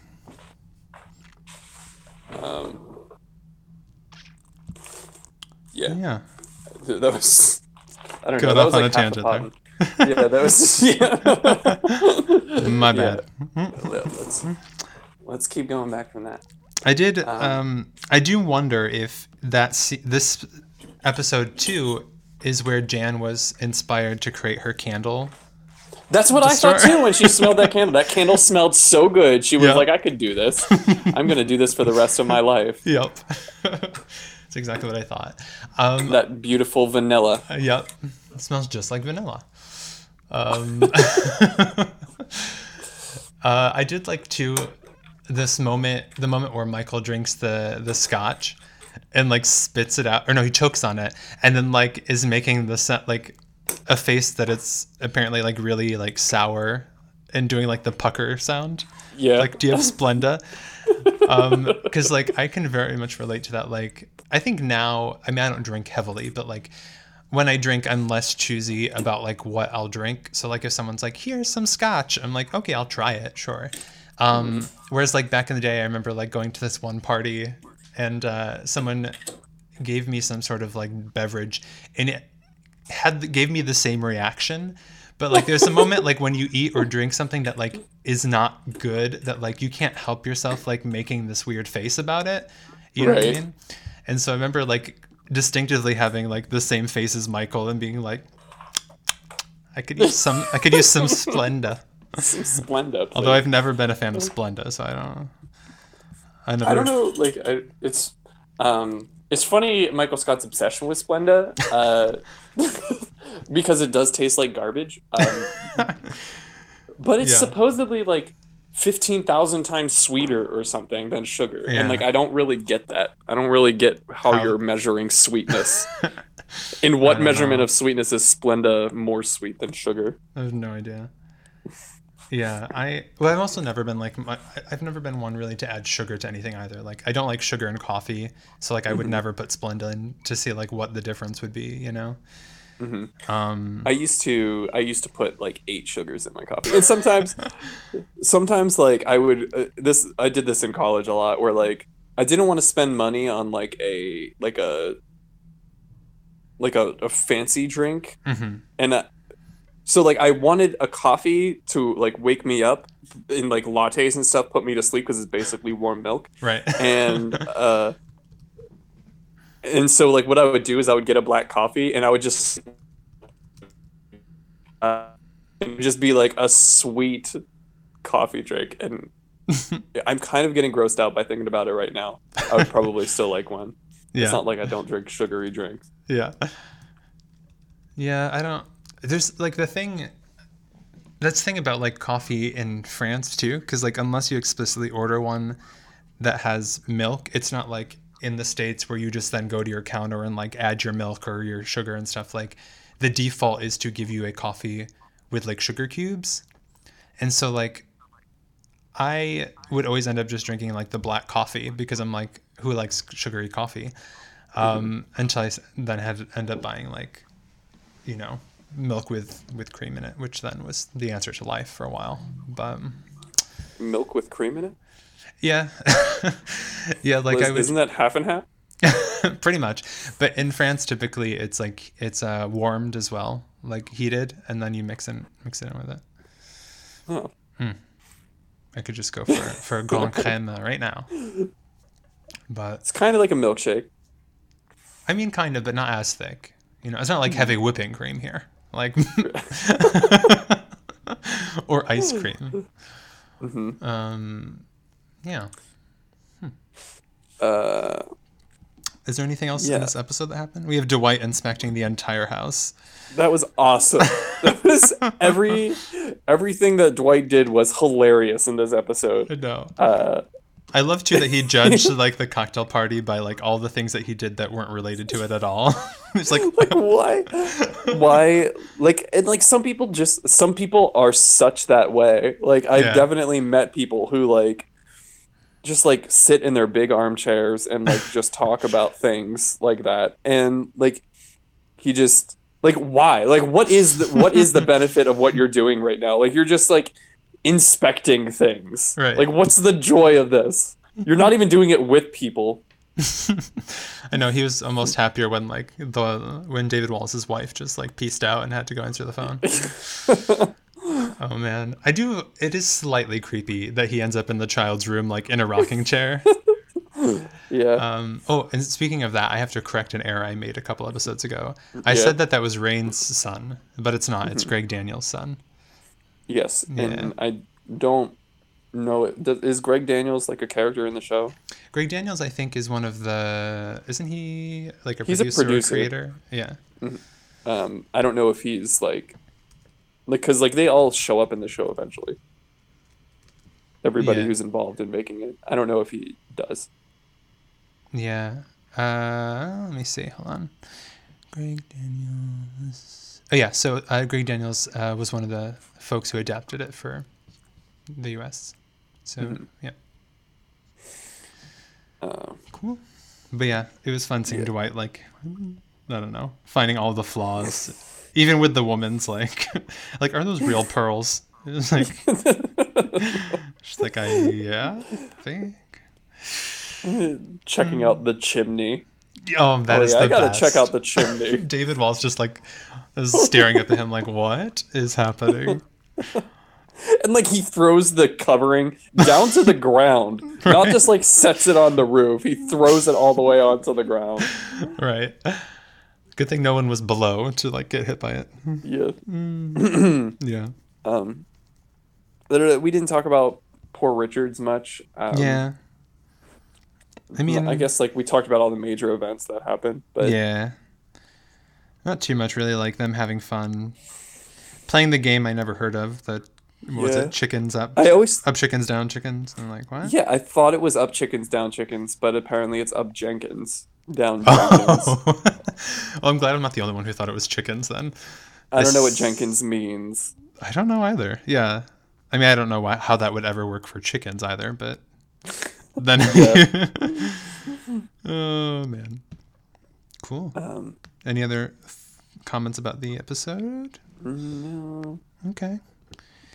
Um, yeah, Yeah. that was. I don't know. That off was on like a half tangent pot. yeah, that was. Yeah. My bad. Mhm. Let's let's keep going back from that. I did. Um, Um, I do wonder if that se- this episode two is where Jan was inspired to create her candle. That's what I thought too when she smelled that candle. That candle smelled so good. She was Yeah. like, I could do this. I'm going to do this for the rest of my life. Yep, that's exactly what I thought. Um, That beautiful vanilla. yep, it smells just like vanilla. Um, uh, I did like to this moment, the moment where Michael drinks the the scotch and like spits it out, or no, he chokes on it, and then like is making the set like a face that it's apparently like really like sour and doing like the pucker sound. Yeah. Like, do you have Splenda? Um, because like I can very much relate to that. Like, I think now, I mean, I don't drink heavily, but like when I drink, I'm less choosy about like what I'll drink. So like if someone's like, here's some scotch, I'm like, okay, I'll try it, sure. Um, whereas like back in the day, I remember like going to this one party and uh, someone gave me some sort of like beverage and it had gave me the same reaction but like there's a moment like when you eat or drink something that like is not good that like you can't help yourself like making this weird face about it you know what i mean and so i remember like distinctively having like the same face as michael and being like i could use some i could use some splenda Some Splenda. although i've never been a fan of splenda so i don't know i never I don't know. Like, I, it's um, it's funny Michael Scott's obsession with Splenda, uh, because it does taste like garbage. Um, but it's Yeah. supposedly like fifteen thousand times sweeter or something than sugar, Yeah. and like I don't really get that. I don't really get how, How- you're measuring sweetness. In what measurement know. of sweetness is Splenda more sweet than sugar? I have no idea. Yeah, I well, I've also never been like my, I've never been one really to add sugar to anything either. Like I don't like sugar in coffee, so like I would never put Splenda in to see like what the difference would be. You know. Mhm. Um. I used to I used to put like eight sugars in my coffee, and sometimes, sometimes like I would uh, this I did this in college a lot, where like I didn't want to spend money on like a like a like a, a fancy drink, mhm. and uh, so like I wanted a coffee to like wake me up, in like lattes and stuff, put me to sleep because it's basically warm milk, Right. and uh and so like what i would do is i would get a black coffee and i would just uh, It would just be like a sweet coffee drink, and I'm kind of getting grossed out by thinking about it right now. I would probably still like one. Yeah. It's not like I don't drink sugary drinks. Yeah. Yeah, I don't. There's like the thing. That's the thing about like coffee in France too, because like unless you explicitly order one that has milk, it's not like in the states where you just then go to your counter and like add your milk or your sugar and stuff. Like the default is to give you a coffee with like sugar cubes, and so like I would always end up just drinking like the black coffee because I'm like, who likes sugary coffee? Um, until I then had end up buying like, you know, milk with with cream in it, which then was the answer to life for a while. But Milk with cream in it? yeah, yeah, like Liz, I was Isn't that half and half? pretty much. But in France, typically it's like it's uh, warmed as well, like heated, and then you mix in mix it in with it. Oh. I could just go for for a grand crème uh, right now. But It's kind of like a milkshake. I mean, kind of, but not as thick. You know, it's not like heavy whipping cream here, like or ice cream. hmm Um, yeah. Uh, Is there anything else Yeah. in this episode that happened? We have Dwight inspecting the entire house. that was awesome. that was every everything that Dwight did was hilarious in this episode. No. Uh, I love too that he judged like the cocktail party by like all the things that he did that weren't related to it at all. it's like, like why? Why? Like and like some people just some people are such that way. Like i've Yeah. definitely met people who like just like sit in their big armchairs and like just talk about things like that. And like he just like why? Like what is the what is the benefit of what you're doing right now? Like you're just like inspecting things Right. like what's the joy of this you're not even doing it with people I know he was almost happier when like the when David Wallace's wife just like pieced out and had to go answer the phone. oh man, I do. It is slightly creepy that he ends up in the child's room like in a rocking chair. yeah Um, oh, and speaking of that, I have to correct an error I made a couple episodes ago. I Yeah. said that that was Rainn's son, but it's not. It's Greg Daniels' son. Yes, Yeah. and I don't know it. Is Greg Daniels like a character in the show? Greg Daniels, I think, is one of the. Isn't he like a He's a producer, or producer. creator? Yeah. Um, I don't know if he's like, like, cause like they all show up in the show eventually. Everybody Yeah. who's involved in making it. I don't know if he does. Yeah. Uh, let me see. Hold on. Greg Daniels. Oh yeah. So uh, Greg Daniels uh, was one of the folks who adapted it for the U.S. So Mhm. yeah, Uh, cool. But yeah, it was fun seeing Yeah. Dwight like I don't know, finding all the flaws, even with the woman's like, like are those real pearls? It was like, she's like, I yeah, I think. checking out the chimney. Oh, that oh is yeah, the I gotta best. check out the chimney. David Wallace just like is staring at him like, what is happening? and like he throws the covering down to the ground, not just like sets it on the roof. He throws it all the way onto the ground. right. Good thing no one was below to like get hit by it. Yeah. Yeah. Um, literally, we didn't talk about poor Richards much. Um, yeah. I mean, I guess like we talked about all the major events that happened, but yeah. Not too much really. Like them having fun, playing the game I never heard of. That what was Yeah. it? Chickens up, I always up chickens, down chickens. i'm like what? yeah, I thought it was up chickens down chickens, but apparently it's up Jenkins down oh. Jenkins. Oh. well, I'm glad I'm not the only one who thought it was chickens then. I don't know what Jenkins means. I don't know either. Yeah. I mean, I don't know why, how that would ever work for chickens either, but then. oh, man. Cool. Um, Any other th- comments about the episode? no, Okay.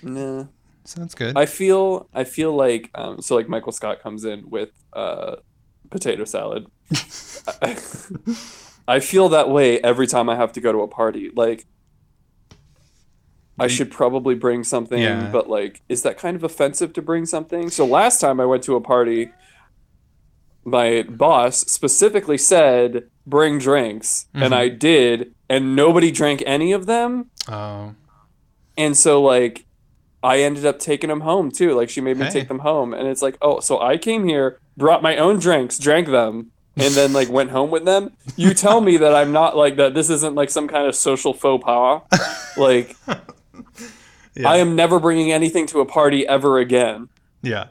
no. Sounds good. I feel I feel like um, so like Michael Scott comes in with uh, potato salad. I, I feel that way every time I have to go to a party. Like I should probably bring something, Yeah. but like, is that kind of offensive to bring something? So last time I went to a party, my boss specifically said bring drinks, and Mhm. I did, and nobody drank any of them. oh. and so like I ended up taking them home too. Like she made me Hey. take them home, and it's like, oh, so I came here, brought my own drinks, drank them, and then like went home with them. You tell me that I'm not like that. This isn't like some kind of social faux pas. Like Yeah. I am never bringing anything to a party ever again. Yeah.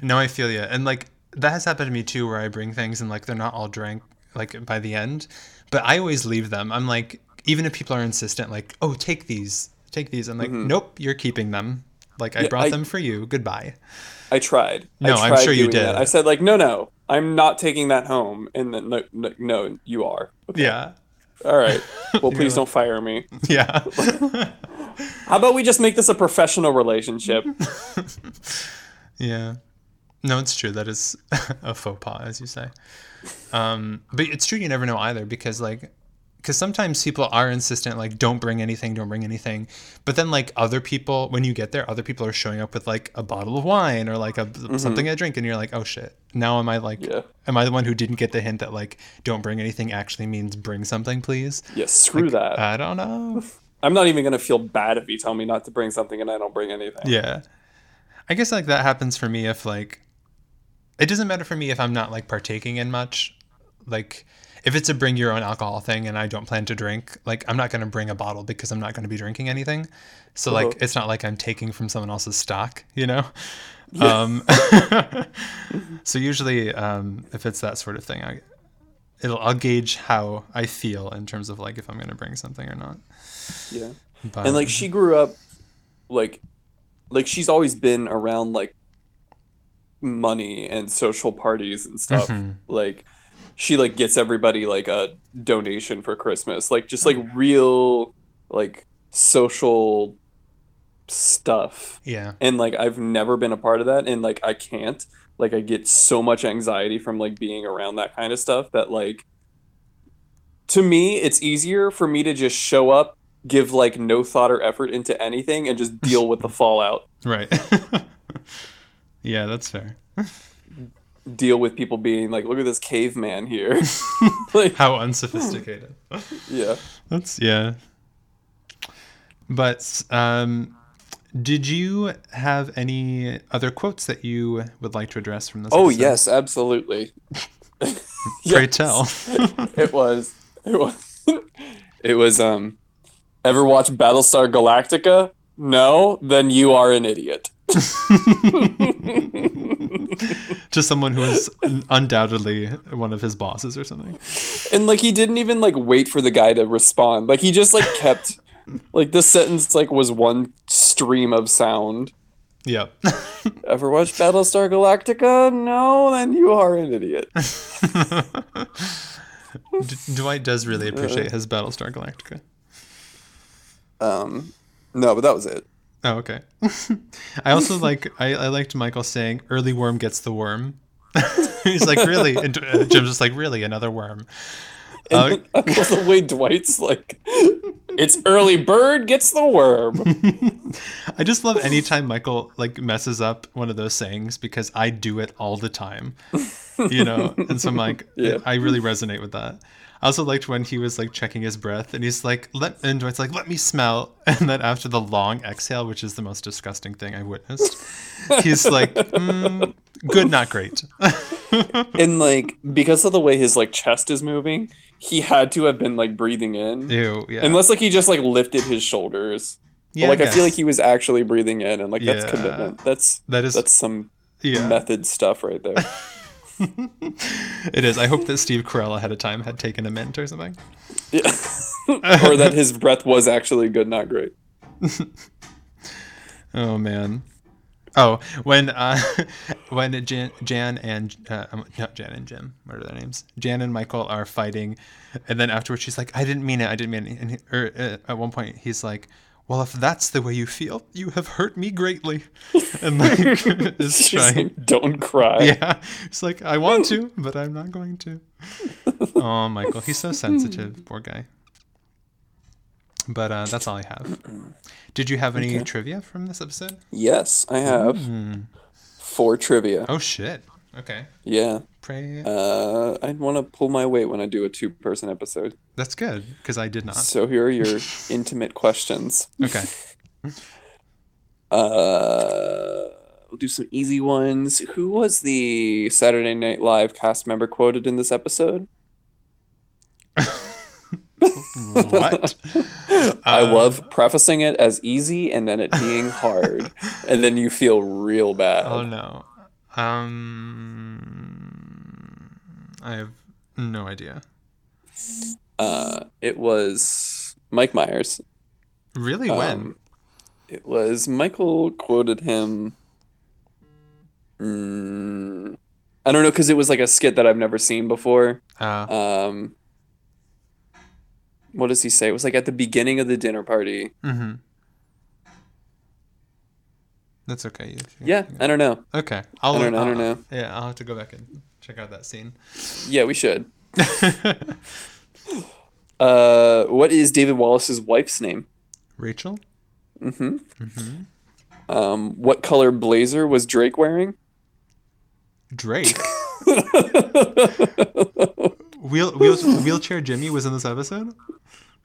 No, I feel you. And like that has happened to me too, where I bring things and like they're not all drank like by the end, but I always leave them. I'm like, even if people are insistent, like, oh, take these, take these. I'm like, nope, you're keeping them. Like I Mm-hmm. Yeah, brought I- them for you. Goodbye. I tried. No, I I'm sure you did. that. I said like, no, no, I'm not taking that home. And then no, no, no you are. Okay. Yeah. All right. Well, please like- don't fire me. Yeah. How about we just make this a professional relationship? yeah. No, it's true. That is a faux pas, as you say. Um, but it's true. You never know either, because like, because sometimes people are insistent, like, don't bring anything, don't bring anything. But then, like, other people, when you get there, other people are showing up with like a bottle of wine or like a something to drink, and you're like, oh shit. Now am I like, Yeah. am I the one who didn't get the hint that like, don't bring anything actually means bring something, please? Yeah, screw that. I don't know. I'm not even gonna feel bad if you tell me not to bring something and I don't bring anything. Yeah. I guess like that happens for me if like it doesn't matter for me if I'm not like partaking in much. Like if it's a bring your own alcohol thing and I don't plan to drink, like I'm not going to bring a bottle because I'm not going to be drinking anything. So like Uh-huh. it's not like I'm taking from someone else's stock, you know? Um so usually um if it's that sort of thing, I it'll I'll gauge how I feel in terms of like if I'm going to bring something or not. Yeah. But And like she grew up like like she's always been around like money and social parties and stuff. Mhm. Like she like gets everybody like a donation for Christmas. Like just like real like social stuff. yeah. And like I've never been a part of that and like I can't. Like I get so much anxiety from like being around that kind of stuff that like to me it's easier for me to just show up, give like no thought or effort into anything and just deal with the fallout. Right. yeah, that's fair. Deal with people being like, look at this caveman here. like How unsophisticated. yeah. That's yeah. But um did you have any other quotes that you would like to address from this? Oh episode? yes, absolutely. Pray tell. it was it was it was um ever watch Battlestar Galactica? No, then you are an idiot. To someone who is undoubtedly one of his bosses or something. And like he didn't even like wait for the guy to respond. Like he just like kept like this sentence like was one stream of sound. Yep. Ever watch Battlestar Galactica? No, then you are an idiot. D- Dwight does really appreciate his Battlestar Galactica. Um no, but that was it. Oh, okay. I also like I, I liked Michael saying early worm gets the worm. He's like, really? And uh, Jim's just like, really? Another worm. Uh, And love the way Dwight's like it's early bird gets the worm. I just love anytime Michael like messes up one of those sayings because I do it all the time. You know? And so I'm like, Yeah. I really resonate with that. I also liked when he was like checking his breath and he's like, let and Dwight's like, let me smell. And then after the long exhale, which is the most disgusting thing I witnessed, he's like, mm, good, not great. and like because of the way his like chest is moving, he had to have been like breathing in. Ew, yeah. Unless like he just like lifted his shoulders. But, yeah, like I, feel like he was actually breathing in and like that's Yeah. commitment. That's that is that's some yeah, method stuff right there. it is. I hope that Steve Carell ahead of time had taken a mint or something. Yeah. or that his breath was actually good, not great. Oh man. Oh, when uh, when Jan, Jan and uh, um, not Jan and Jim, what are their names? Jan and Michael are fighting, and then afterwards she's like, "I didn't mean it. I didn't mean it." And he, or uh, at one point he's like, "Well, if that's the way you feel, you have hurt me greatly," and like is trying. like, Don't cry. Yeah, it's like I want to, but I'm not going to. Oh, Michael, he's so sensitive, poor guy. But uh, that's all I have. Did you have any Okay. trivia from this episode? Yes, I have Hmm. four trivia. Oh shit. Okay. Yeah. Pray. Uh, I'd want to pull my weight when I do a two-person episode. That's good because I did not. So here are your intimate questions. Okay. Uh, we'll do some easy ones. Who was the Saturday Night Live cast member quoted in this episode? what? I Uh, love prefacing it as easy and then it being hard, and then you feel real bad. Oh no. Um, I have no idea. Uh, it was Mike Myers. Really? when? Um, it was Michael quoted him. Mm, I don't know because it was like a skit that I've never seen before. Uh, Um, what does he say? It was like at the beginning of the dinner party. mm-hmm. That's okay. Yeah, I don't know. Okay. I'll, I don't know, I I'll- don't know. Yeah, I'll have to go back and check out that scene. Yeah, we should. Uh, what is David Wallace's wife's name? Rachel? Mm-hmm. Mm-hmm. Um, what color blazer was Drake wearing? Drake. Wheel, wheels, wheelchair Jimmy was in this episode?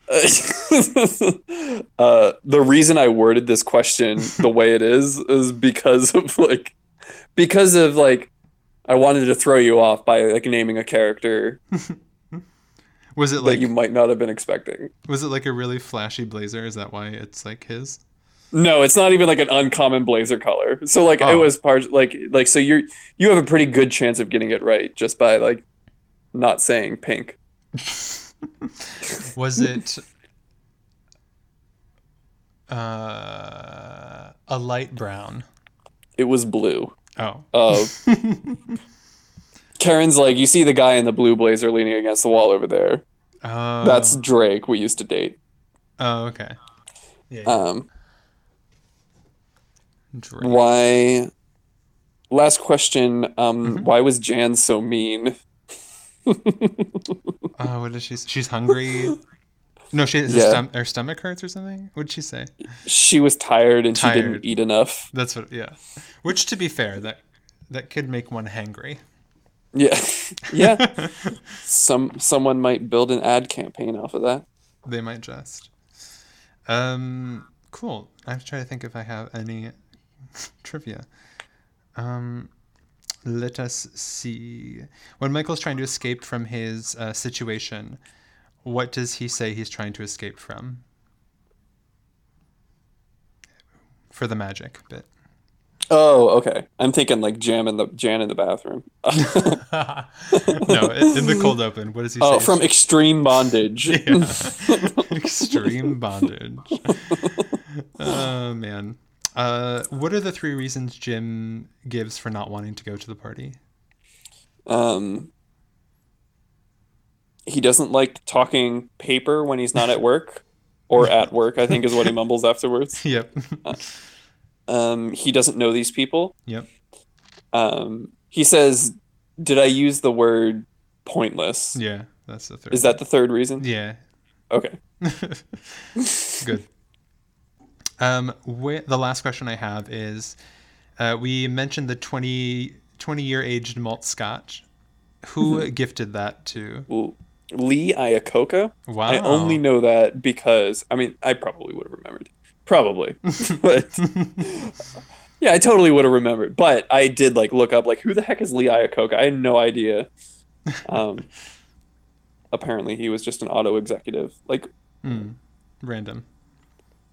uh, the reason I worded this question the way it is is because of like, because of like, I wanted to throw you off by like naming a character Was it that like you might not have been expecting. was it like a really flashy blazer? Is that why it's like his? No, it's not even like an uncommon blazer color. So like it Oh. was part like like so you're you have a pretty good chance of getting it right just by like not saying pink. Was it uh, a light brown? It was blue. Oh. Uh, Karen's like, you see the guy in the blue blazer leaning against the wall over there. Oh. That's Drake. We used to date. Oh, okay. Yeah. Um, Drake. why? Last question. Um, Mhm. why was Jan so mean? What did she? s- She's hungry. No, she her, Yeah. stom- her stomach hurts or something. What did she say? She was tired and she didn't eat enough. That's what. Yeah. Which, to be fair, that that could make one hangry. Yeah, yeah. Some someone might build an ad campaign off of that. they might just. Um. Cool. I have to try to think if I have any trivia. Um. Let us see. When Michael's trying to escape from his uh, situation, what does he say he's trying to escape from? For the magic bit. Oh, okay. I'm thinking like Jam in the Jan in the bathroom. no, in in the cold open. What does he say? oh, from extreme bondage. Extreme bondage. oh man. Uh, what are the three reasons Jim gives for not wanting to go to the party? Um, he doesn't like talking paper when he's not at work or at work, I think is what he mumbles afterwards. Yep. Um, he doesn't know these people. yep. Um, he says, Did I use the word pointless? Yeah, that's the third. Is that the third reason? Yeah. Okay. Good. Um, wh- the last question I have is, uh, we mentioned the 20, 20 year aged malt scotch. Who gifted that to? Lee Iacocca. Wow. I only know that because, I mean, I probably would have remembered. Probably. but yeah, I totally would have remembered. But I did like look up like who the heck is Lee Iacocca? I had no idea. Um, apparently he was just an auto executive. Like Hmm. Random.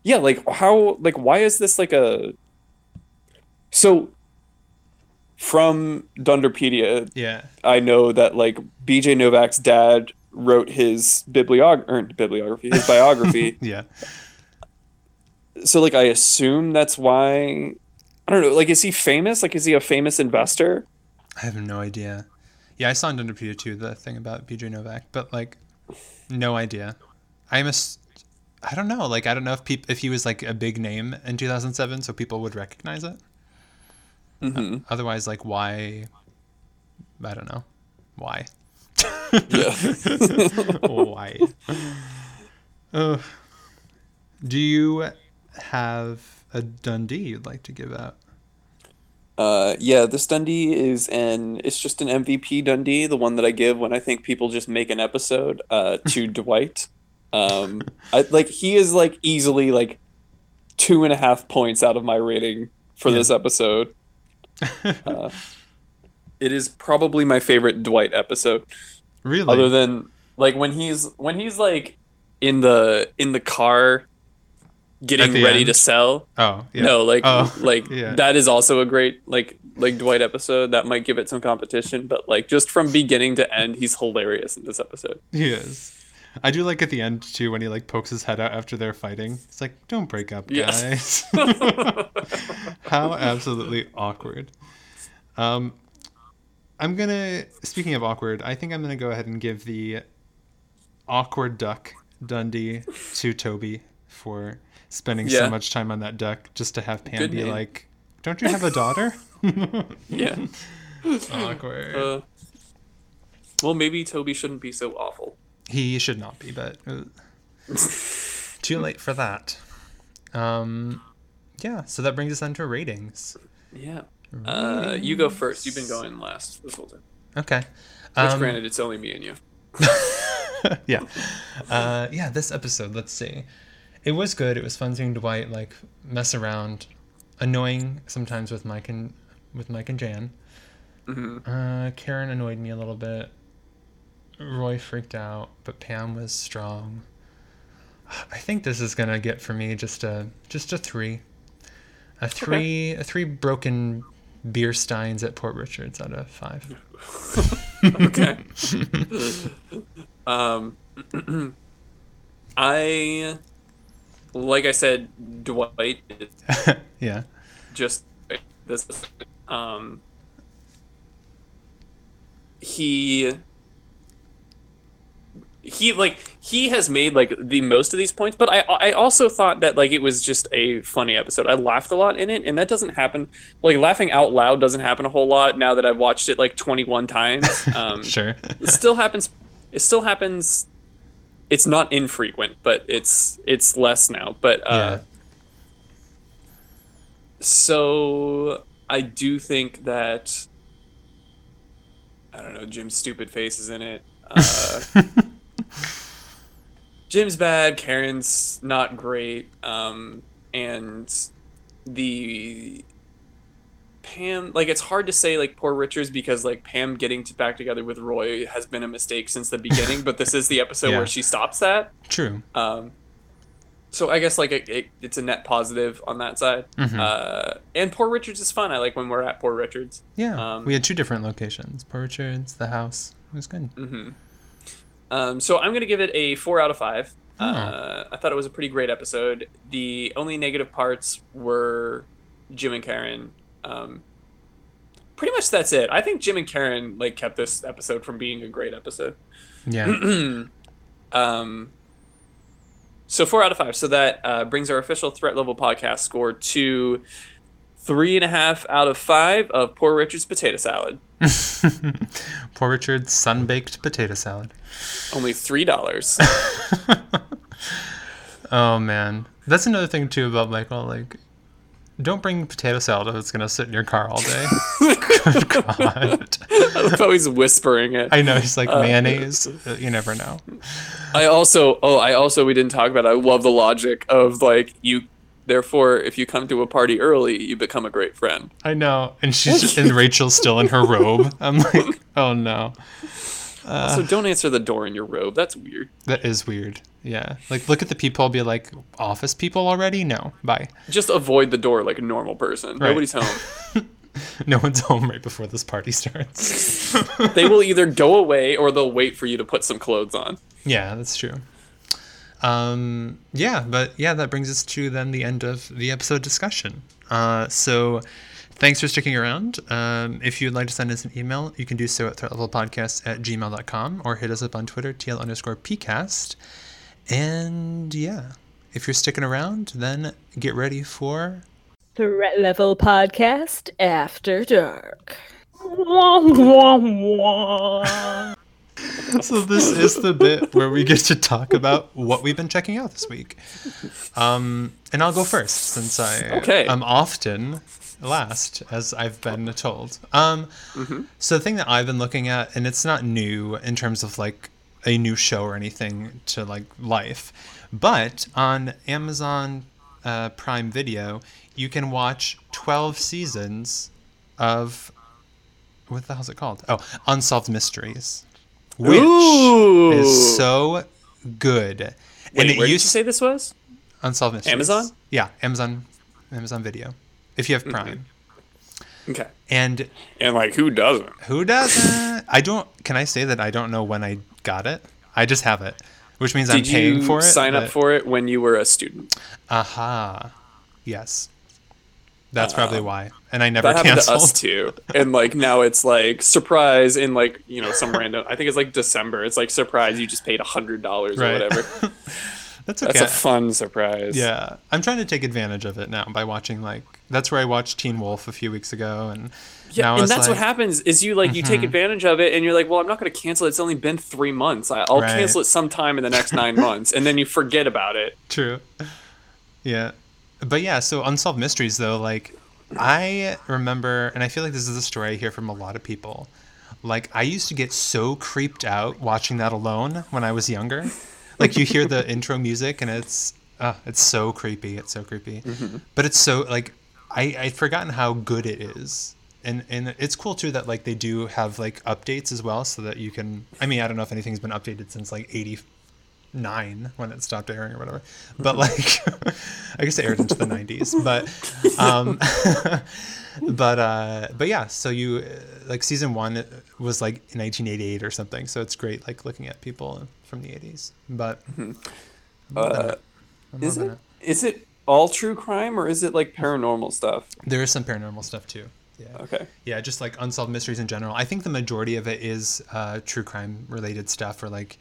Yeah, like how like why is this like a so from Dunderpedia, Yeah. I know that like BJ Novak's dad wrote his bibliog bibliography, his biography. Yeah. so like I assume that's why I don't know, like is he famous? Like is he a famous investor? I have no idea. Yeah, I saw in Dunderpedia too the thing about BJ Novak, but like, no idea. I'm a, I don't know. Like, I don't know if peop- if he was like a big name in 2007, so people would recognize it. hmm Otherwise, like, why? I don't know. Why? Yeah. why? Do you have a Dundee you'd like to give out? Uh, yeah, this Dundee is an it's just an MVP Dundee, the one that I give when I think people just make an episode uh, to Dwight. Um, I, like he is like easily like two and a half points out of my rating for Yeah. this episode. Uh, it is probably my favorite Dwight episode. Really? other than like when he's when he's like in the in the car getting the ready end? to sell oh, yeah. no like Oh, like yeah. that is also a great like like dwight episode that might give it some competition but like just from beginning to end he's hilarious in this episode He is. I do like at the end too when he like pokes his head out after they're fighting. It's like, don't break up, Yeah. guys. How absolutely awkward. Um, I'm gonna. Speaking of awkward, I think I'm gonna go ahead and give the awkward duck Dundee to Toby for spending so much time on that duck just to have Pam Good be name. like, "Don't you have a daughter?" yeah awkward. uh, well maybe toby shouldn't be so awful He should not be, but uh, too late for that. Um, yeah. So that brings us on to ratings. yeah uh, you go first you've been going last this whole time Okay. which Um, granted it's only me and you yeah. Uh, yeah. This episode. Let's see. It was good. It was fun seeing Dwight like mess around, annoying sometimes with Mike and with Mike and Jan. hmm Uh, Karen annoyed me a little bit. Roy freaked out, but Pam was strong. I think this is gonna get for me just a just a three, a three, a three broken beer steins at Poor Richard's out of five. okay. um, I, like I said, Dwight is yeah, just this. Um, he. He like he has made like the most of these points, but I I also thought that like it was just a funny episode. I laughed a lot in it, and that doesn't happen. Like laughing out loud doesn't happen a whole lot now that I've watched it like twenty one times. Um, sure. it still happens it still happens it's not infrequent but it's it's less now but uh Yeah. so i do think that i don't know jim's stupid face is in it uh jim's bad karen's not great um and the Pam, like it's hard to say like poor Richards because like Pam getting to back together with Roy has been a mistake since the beginning, but this is the episode Yeah. where she stops that. True. Um, so I guess like it, it, it's a net positive on that side. Mhm. Uh, and poor Richards is fun. I like when we're at poor Richards. Yeah. um, we had two different locations: Poor Richards, the house. It was good. hmm Um, so I'm gonna give it a four out of five. Oh. Uh, I thought it was a pretty great episode. The only negative parts were Jim and Karen. Um, pretty much that's it. I think Jim and Karen like kept this episode from being a great episode. Yeah. um, so four out of five. So that uh, brings our official threat level podcast score to three and a half out of five of Poor Richard's potato salad. Poor Richard's sun baked potato salad. Only three dollars. Oh man, that's another thing too about Michael. Like, don't bring potato salad if it's gonna sit in your car all day. Good God. I love how he's whispering it. I know he's like Uh, mayonnaise. Uh, You never know. I also, oh, I also, we didn't talk about. It. I love the logic of like you. Therefore, if you come to a party early, you become a great friend. I know, and she's just, and Rachel's still in her robe. I'm like, oh no, Uh. so don't answer the door in your robe. That's weird. that is weird. Yeah, like look at the people. Be like, office people already? No, bye. Just avoid the door like a normal person. Right. Nobody's home. No one's home right before this party starts. they will either go away or they'll wait for you to put some clothes on. Yeah, that's true. Um, yeah, but yeah, that brings us to then the end of the episode discussion. Uh, so thanks for sticking around. Um, if you'd like to send us an email, you can do so at threatlevelpodcast at gmail.com or hit us up on Twitter, TL underscore PCast. And yeah, if you're sticking around, then get ready for Threat Level Podcast After Dark. So this is the bit where we get to talk about what we've been checking out this week. Um, and I'll go first since I Okay. am often last, as I've been told. Um, so the thing that I've been looking at, and it's not new in terms of like a new show or anything to like life, but on Amazon uh, Prime Video, you can watch 12 seasons of what the hell's it called? Oh, Unsolved Mysteries, which Ooh. is so good. Wait, and it where did you used to say this was? Unsolved Mysteries. Amazon? Yeah, Amazon, Amazon Video. If you have mm-hmm. Prime, Okay. and And like, who doesn't? who doesn't? I don't. Can I say that I don't know when I got it? I just have it, which means I'm paying for it. sign up for it when you were a student? Aha. Yes. That's probably why. And I never That happened canceled. to us too. And like now it's like surprise in like you know some random. I think it's like December. It's like surprise. You just paid a hundred dollars or Right. whatever. That's okay. That's a fun surprise. yeah. I'm trying to take advantage of it now by watching like that's where I watched Teen Wolf a few weeks ago and Yeah, and that's what like- Mm-hmm. happens is you like you take advantage of it and you're like, well, I'm not going to cancel it. It's only been three months. I'll Right. cancel it sometime in the next nine months, and then you forget about it. True. Yeah. But yeah, so Unsolved Mysteries though, like I remember and I feel like this is a story I hear from a lot of people. Like I used to get so creeped out watching that alone when I was younger. Like you hear the intro music and it's uh, it's so creepy. It's so creepy. But it's so like I I'd forgotten how good it is. And and it's cool too that like they do have like updates as well so that you can I mean I don't know if anything's been updated since like 80 nine when it stopped airing or whatever. But like, I guess it aired into the '90s. But, um, but uh, but yeah. So you uh, like season one was like 1988 or something. So it's great like looking at people from the '80s. But Uh, I'm is loving it is it all true crime or is it like paranormal stuff? There is some paranormal stuff too. Yeah. Okay. Yeah, just like unsolved mysteries in general. I think the majority of it is uh, true crime related stuff, or like,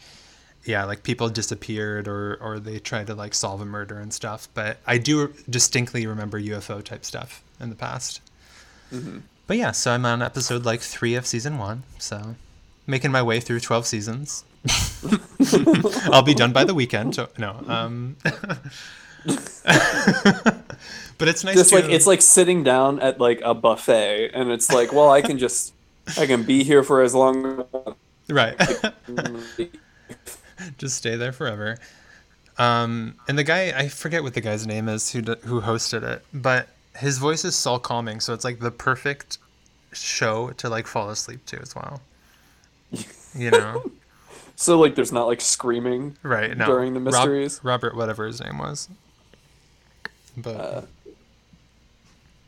yeah, like people disappeared, or or they try to like solve a murder and stuff. But I do distinctly remember UFO type stuff in the past. But yeah, so I'm on episode like three of season one, so making my way through twelve seasons. I'll be done by the weekend. So, no, um, but it's nice. Just to, like it's like sitting down at like a buffet, and it's like, well, I can just I can be here for as long. As Right. just stay there forever. Um, and the guy, I forget what the guy's name is who who hosted it, but his voice is so calming, so it's like the perfect show to like fall asleep to as well. You know, So like, there's not like screaming. right? No, During the Rob- mysteries? Robert, whatever his name was. But Uh,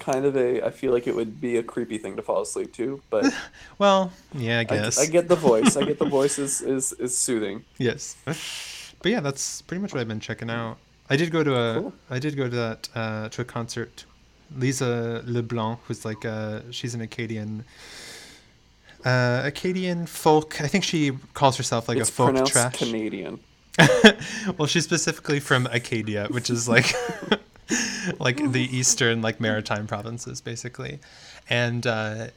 Kind of a. I feel like it would be a creepy thing to fall asleep to, but well, yeah, I I, guess. I get the voice. I get the voice is is, is soothing. Yes. But yeah, that's pretty much what I've been checking out. I did go to a Cool. I did go to that uh, to a concert. Lisa LeBlanc, who's like uh she's an Acadian uh Acadian folk. I think she calls herself like it's a folk trash. Canadian. well, she's specifically from Acadia, which is like like the eastern like maritime provinces basically. And uh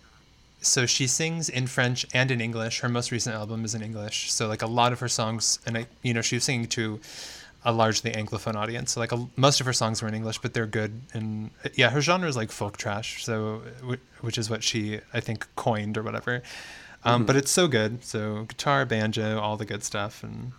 so she sings in French and in English. Her most recent album is in English. So like a lot of her songs and I you know, she was singing to a largely anglophone audience. So like a, most of her songs were in English, but they're good and yeah, her genre is like folk trash. So which is what she I think coined or whatever. Um, but it's so good. So guitar, banjo, all the good stuff and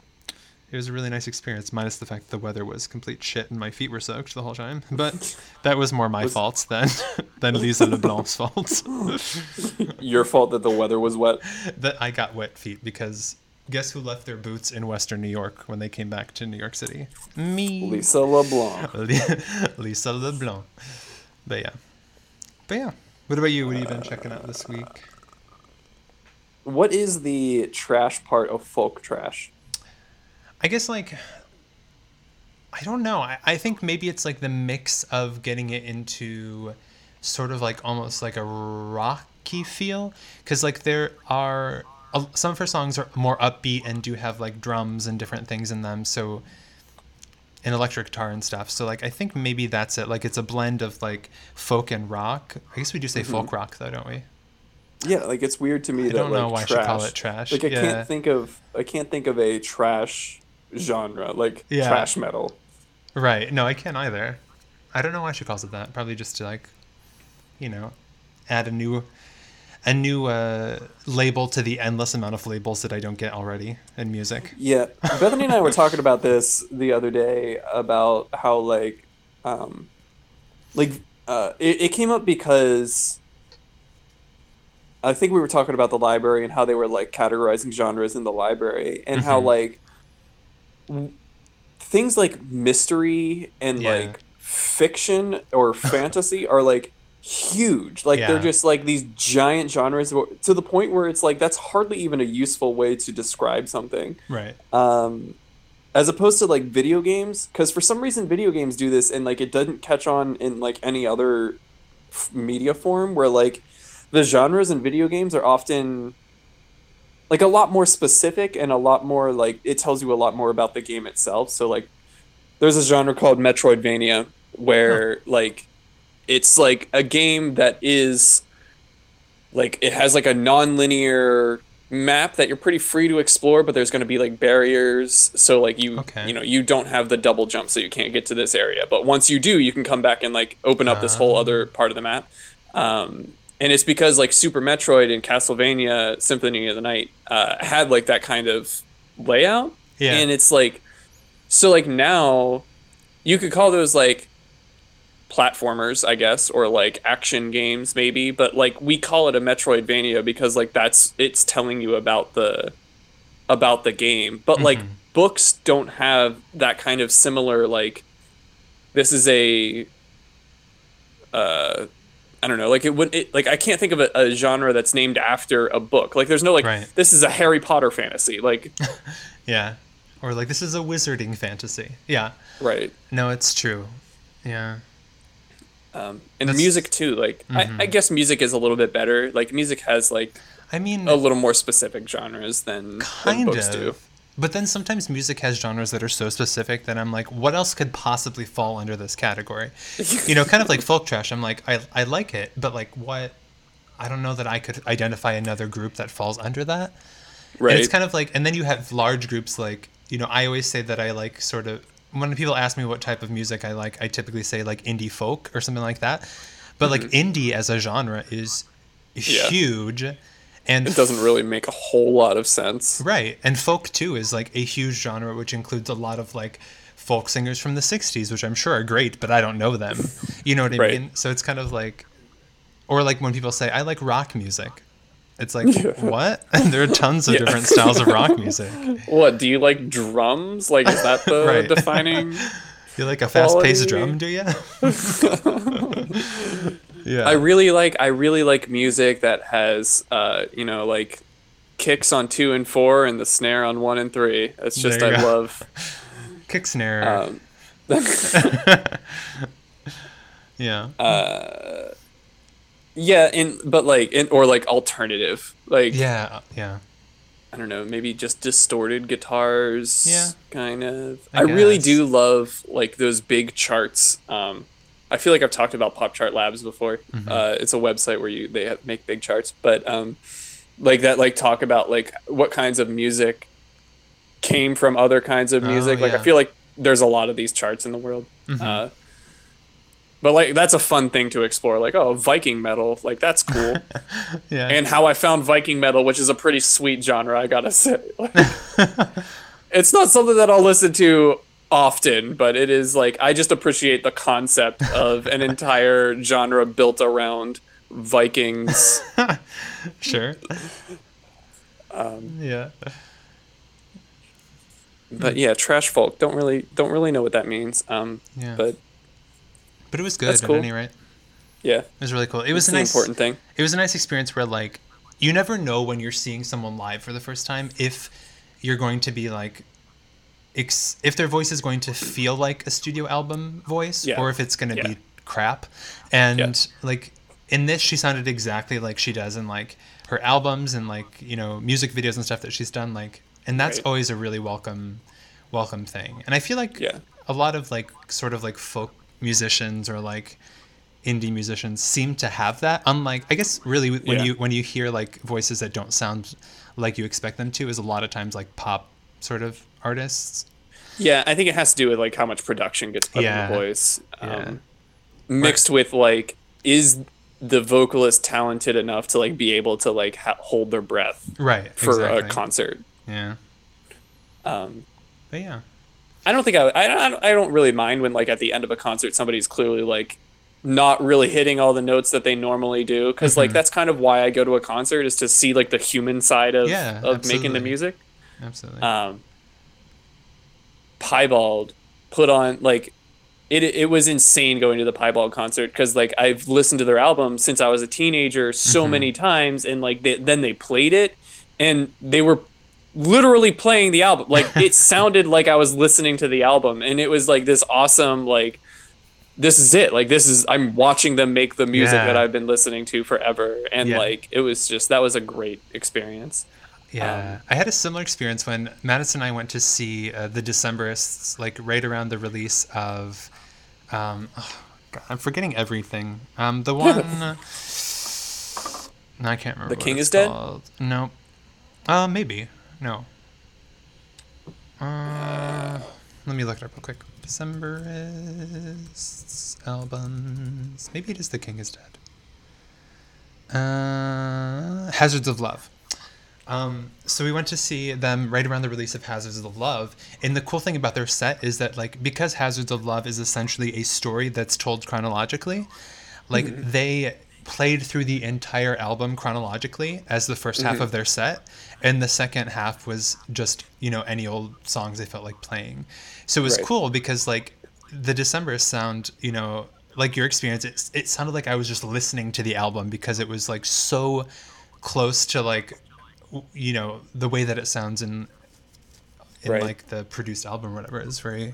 it was a really nice experience, minus the fact that the weather was complete shit and my feet were soaked the whole time. But that was more my Was- fault than than Lisa LeBlanc's fault. Your fault that the weather was wet. that I got wet feet because guess who left their boots in Western New York when they came back to New York City? Me. Lisa LeBlanc. Lisa LeBlanc. But yeah. But yeah. What about you? What have you been uh, checking out this week? What is the trash part of folk trash? I guess like I don't know. I, I think maybe it's like the mix of getting it into sort of like almost like a rocky feel. Because like there are some of her songs are more upbeat and do have like drums and different things in them so an electric guitar and stuff. So like i think maybe that's it. Like it's a blend of like folk and rock. I guess we do say mm-hmm. folk rock though don't we? Yeah, like it's weird to me I that don't like know why I trash, should call it trash. Like I Yeah. can't think of I can't think of a trash genre like Yeah. trash metal. Right. No, I can't either. I don't know why she calls it that. Probably just to like, you know, add a new, a new uh, label to the endless amount of labels that I don't get already in music. Yeah, Bethany and I were talking about this the other day about how like um, like uh, it, it came up because I think we were talking about the library and how they were like categorizing genres in the library and how Mhm. like things like mystery and Yeah. like fiction or fantasy are like huge like Yeah. they're just like these giant genres to the point where it's like that's hardly even a useful way to describe something Right. um, as opposed to like video games because for some reason video games do this and like it doesn't catch on in like any other f- media form where like the genres in video games are often like a lot more specific and a lot more like it tells you a lot more about the game itself. So like there's a genre called metroidvania where like it's like a game that is like it has like a non-linear map that you're pretty free to explore but there's going to be like barriers. So like you Okay. you know you don't have the double jump so you can't get to this area. But once you do you can come back and like open up this whole Ah. other part of the map. Um, and it's because like super metroid and castlevania symphony of the night uh, had like that kind of layout Yeah. and it's like so like now you could call those like platformers i guess or like action games maybe but like we call it a metroidvania because like that's it's telling you about the about the game but like Mhm. books don't have that kind of similar like this is a uh I don't know, like it would, it, like I can't think of a, a genre that's named after a book. Like, there's no like, Right. this is a Harry Potter fantasy. Like, yeah. Or like this is a wizarding fantasy. Yeah. right? No, it's true. Yeah. Um, and That's- music too. Like, Mhm. I, I guess music is a little bit better. Like, music has like I mean, a little more specific genres than, than kind books of. do. But then sometimes music has genres that are so specific that I'm like, what else could possibly fall under this category? you know, kind of like folk trash. I'm like, I, I like it, but like what? I don't know that I could identify another group that falls under that. Right. And it's kind of like, and then you have large groups like, you know, I always say that I like sort of, when people ask me what type of music I like, I typically say like indie folk or something like that. But like indie as a genre is Mm-hmm. Yeah. huge. And it doesn't really make a whole lot of sense. Right. And folk too is like a huge genre which includes a lot of like folk singers from the 60s which I'm sure are great but I don't know them. You know what I Right. mean? So it's kind of like or like when people say I like rock music. It's like what? there are tons of Yeah. different styles of rock music. What do you like? Drums? Like, is that the Right. defining? You like a fast-paced drum, do you? Yeah. I really like I really like music that has uh you know like kicks on two and four and the snare on one and three. It's just I go. love. kick snare. Um, yeah. uh, yeah, and but like in or like alternative like yeah, yeah. I don't know maybe just distorted guitars. Yeah. kind of. I I, really do love like those big charts. Um, I feel like I've talked about Pop Chart Labs before. Mm-hmm. Uh, it's a website where you they have, make big charts, but um, like that like talk about like what kinds of music came from other kinds of Oh, music. like I feel like there's a lot of these charts in the world. Mhm. Uh, but like that's a fun thing to explore. Like oh Viking metal, like that's cool. yeah. and how I found Viking metal, which is a pretty sweet genre, I gotta say. Like, it's not something that I'll listen to often, but it is like I just appreciate the concept of an entire genre built around Vikings. sure. Um, Yeah. but yeah, trash folk don't really don't really know what that means. Um, Yeah. but But it was good That's at any rate. yeah, It was really cool. It was it's a nice important thing. It was a nice experience where like you never know when you're seeing someone live for the first time if you're going to be like ex- if their voice is going to feel like a studio album voice Yeah. or if it's going to Yeah. be crap. And Yeah. like in this she sounded exactly like she does in like her albums and like, you know, music videos and stuff that she's done like and that's Right. always a really welcome welcome thing. And I feel like a lot of like sort of like folk musicians or like indie musicians seem to have that unlike i guess really when Yeah. you when you hear like voices that don't sound like you expect them to is a lot of times like pop sort of artists Yeah, I think it has to do with like how much production gets put Yeah. in the voice, um, Yeah. mixed with like is the vocalist talented enough to like be able to like ha- hold their breath right for exactly. a concert. yeah Um, but yeah I don't think I, I don't I don't really mind when like at the end of a concert somebody's clearly like not really hitting all the notes that they normally do because like Mhm. that's kind of why I go to a concert is to see like the human side of Yeah, of making the music. Absolutely. Um, Piebald put on like it it was insane going to the Piebald concert because like I've listened to their album since I was a teenager so Mhm. many times and like they, then they played it and they were literally playing the album like it sounded like I was listening to the album and it was like this awesome like this is it like this is I'm watching them make the music Yeah. that I've been listening to forever and Yeah. like it was just that was a great experience Yeah, Um, I had a similar experience when Madison and I went to see uh, the Decemberists, like right around the release of, um, oh, God, I'm forgetting everything. Um, the one, no, I can't remember. The King is Dead? No, uh, maybe no. Uh, let me look it up real quick. Decemberists albums. Maybe it is The King is Dead. Uh, Hazards of Love. Um, so we went to see them right around the release of Hazards of Love, and the cool thing about their set is that like because Hazards of Love is essentially a story that's told chronologically, like they played through the entire album chronologically as the 1st half of their set, and the second half was just you know any old songs they felt like playing. So it was Right. cool because like the December sound, you know, like your experience, it, it sounded like I was just listening to the album because it was like so close to like you know the way that it sounds in in Right. like the produced album or whatever is very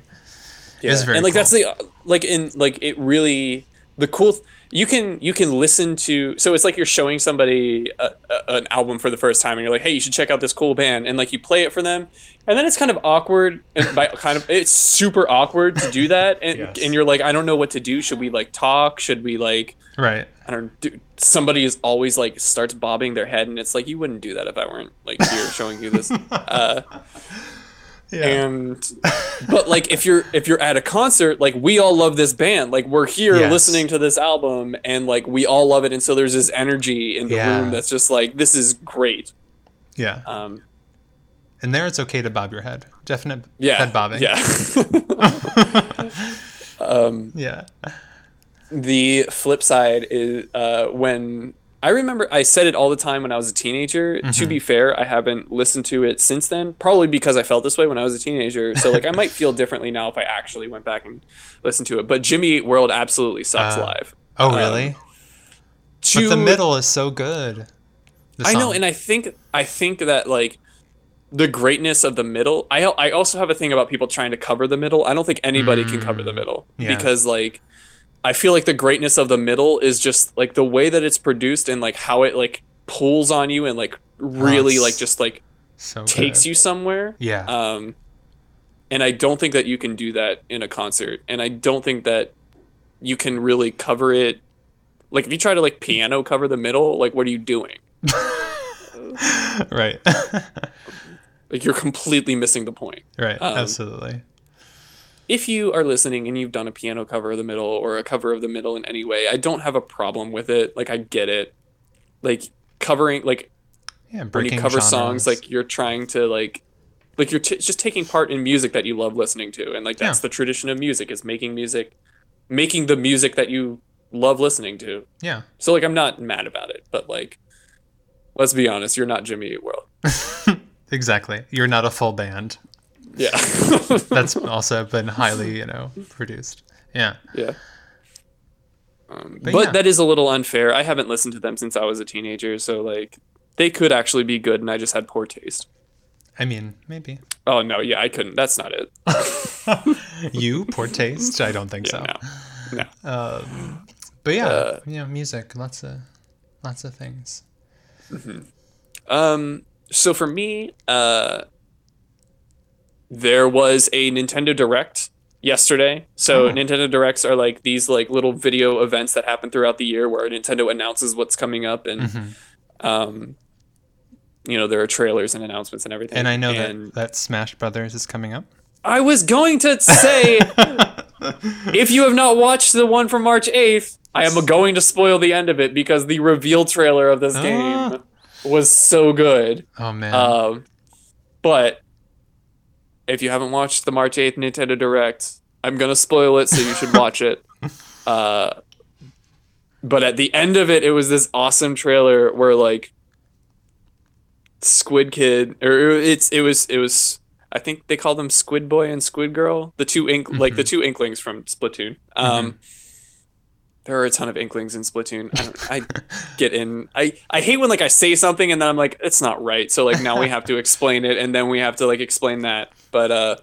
yeah. is very and like cool. that's the like in like it really the cool you can you can listen to so it's like you're showing somebody a, a, an album for the first time and you're like hey you should check out this cool band and like you play it for them and then it's kind of awkward and by kind of it's super awkward to do that and, Yes. and you're like i don't know what to do. Should we like talk? Should we like right. I don't do somebody is always like starts bobbing their head and it's like you wouldn't do that if i weren't like here showing you this. Uh yeah. And but like if you're if you're at a concert like we all love this band. Like we're here Yes. listening to this album and like we all love it. And so there's this energy in the Yeah. room that's just like this is great. Yeah. Um and there it's okay to bob your head. Definite yeah. head bobbing. Yeah. Um yeah. the flip side is uh when I remember I said it all the time when I was a teenager. To Mm-hmm. be fair, I haven't listened to it since then, probably because I felt this way when I was a teenager. So like I might feel differently now if I actually went back and listened to it. But Jimmy Eat World absolutely sucks Uh, live. oh Um, really To, but the middle is so good I know, and I think I think that like the greatness of the middle. I I also have a thing about people trying to cover the middle. I don't think anybody can cover the middle Mm, yeah. because like I feel like the greatness of the middle is just like the way that it's produced and like how it like pulls on you and like really like just like so takes good. you somewhere. yeah Um, and I don't think that you can do that in a concert, and I don't think that you can really cover it. Like if you try to like piano cover the middle, like what are you doing? right Like you're completely missing the point. right Um, absolutely If you are listening and you've done a piano cover of the middle or a cover of the middle in any way, I don't have a problem with it. Like I get it. Like covering like yeah when you cover genres. songs like you're trying to like like you're t- just taking part in music that you love listening to and like that's Yeah. the tradition of music is making music making the music that you love listening to yeah so like i'm not mad about it but like let's be honest you're not jimmy Eat world exactly you're not a full band yeah. That's also been highly you know produced. Yeah. Yeah. Um, But but yeah. that is a little unfair. I haven't listened to them since i was a teenager so like they could actually be good and i just had poor taste. I mean maybe. Oh no yeah i couldn't. That's not it. You? Poor taste? I don't think yeah, so. no. No. Um but yeah Uh, you know music lots of lots of things. Um, so for me, uh, there was a Nintendo Direct yesterday. So Oh. Nintendo Directs are like these like little video events that happen throughout the year where Nintendo announces what's coming up and Mhm. um, you know there are trailers and announcements and everything. and i know and that that smash brothers is coming up I was going to say if you have not watched the one from March 8th, I am going to spoil the end of it because the reveal trailer of this Ah. game was so good. oh man Um, but if you haven't watched the March 8th Nintendo Direct, I'm gonna spoil it, so you should watch it. Uh, but at the end of it, it was this awesome trailer where like Squid Kid, or it's it was it was I think they call them Squid Boy and Squid Girl, the two ink like the two inklings from Splatoon. Um, there are a ton of inklings in Splatoon. I, don't, I get in. I I hate when like I say something and then I'm like it's not right. So like now we have to explain it and then we have to like explain that. But uh,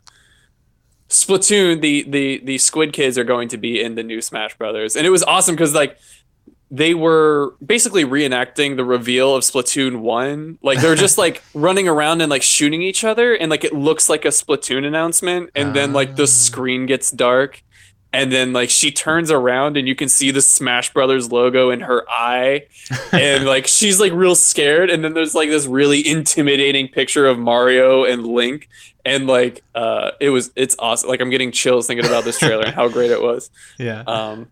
Splatoon, the the the Squid Kids are going to be in the new Smash Brothers, and it was awesome because like they were basically reenacting the reveal of Splatoon 1. Like they're just like running around and like shooting each other and like it looks like a Splatoon announcement and then like the screen gets dark and then like she turns around and you can see the Smash Brothers logo in her eye and like she's like real scared and then there's like this really intimidating picture of Mario and Link and like uh it was it's awesome. Like I'm getting chills thinking about this trailer and how great it was. Yeah. Um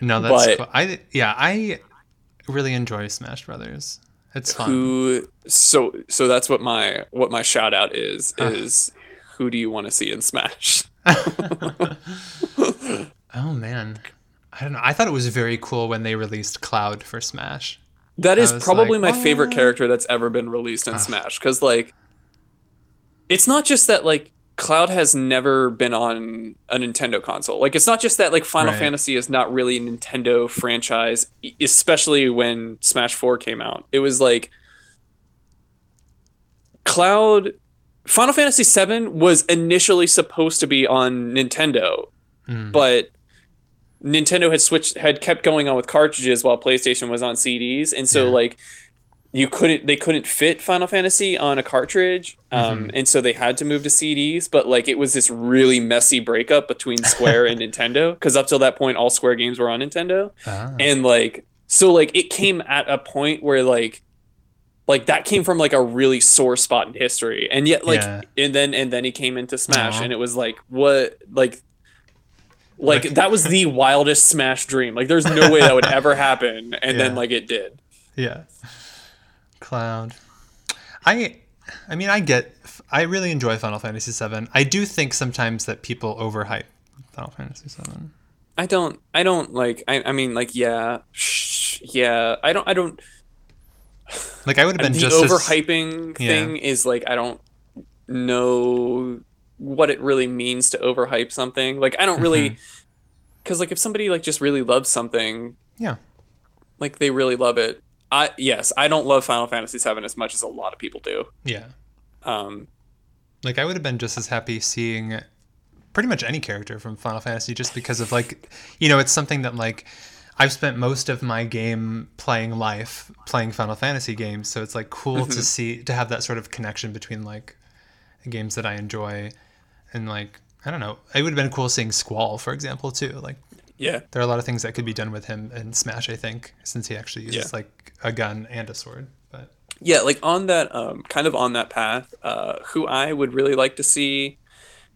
no, that's but- cool. I yeah, I really enjoy Smash Brothers. It's fun. who so so that's what my what my shout out is is who do you want to see in smash Oh man. I don't know. I thought it was very cool when they released Cloud for Smash. that is probably like, my oh, favorite character that's ever been released in smash because like it's not just that like cloud has never been on a nintendo console like it's not just that like final Right. fantasy is not really a nintendo franchise especially when smash 4 came out it was like cloud final fantasy 7 was initially supposed to be on nintendo Mm. but Nintendo had switched had kept going on with cartridges while PlayStation was on CDs, and so Yeah. like you couldn't they couldn't fit Final Fantasy on a cartridge, um, Mm-hmm. and so they had to move to CDs. But like it was this really messy breakup between Square and Nintendo because up till that point all Square games were on Nintendo, Ah. and like so like it came at a point where like like that came from like a really sore spot in history and yet like Yeah. and then and then he came into smash Aw. and it was like what like like that was the wildest smash dream like there's no way that would ever happen and then like it did Yeah. Cloud. I I mean I get I really enjoy Final Fantasy 7. I do think sometimes that people overhype Final Fantasy 7. i don't i don't like i, I mean like yeah shh, yeah i don't i don't Like I would have been the just as- overhyping Yeah. thing is like I don't know what it really means to overhype something. Like I don't really Mm-hmm. because like if somebody like just really loves something, Yeah. like they really love it. I yes, I don't love Final Fantasy VII as much as a lot of people do. Yeah. Um, Like I would have been just as happy seeing pretty much any character from Final Fantasy just because of like you know, it's something that like I've spent most of my game playing life playing Final Fantasy games, so it's like cool to see to have that sort of connection between like games that I enjoy and like I don't know. It would have been cool seeing Squall, for example, too. Like yeah, there are a lot of things that could be done with him in Smash, I think, since he actually uses Yeah. like a gun and a sword. But yeah, like on that um, kind of on that path. Uh, who I would really like to see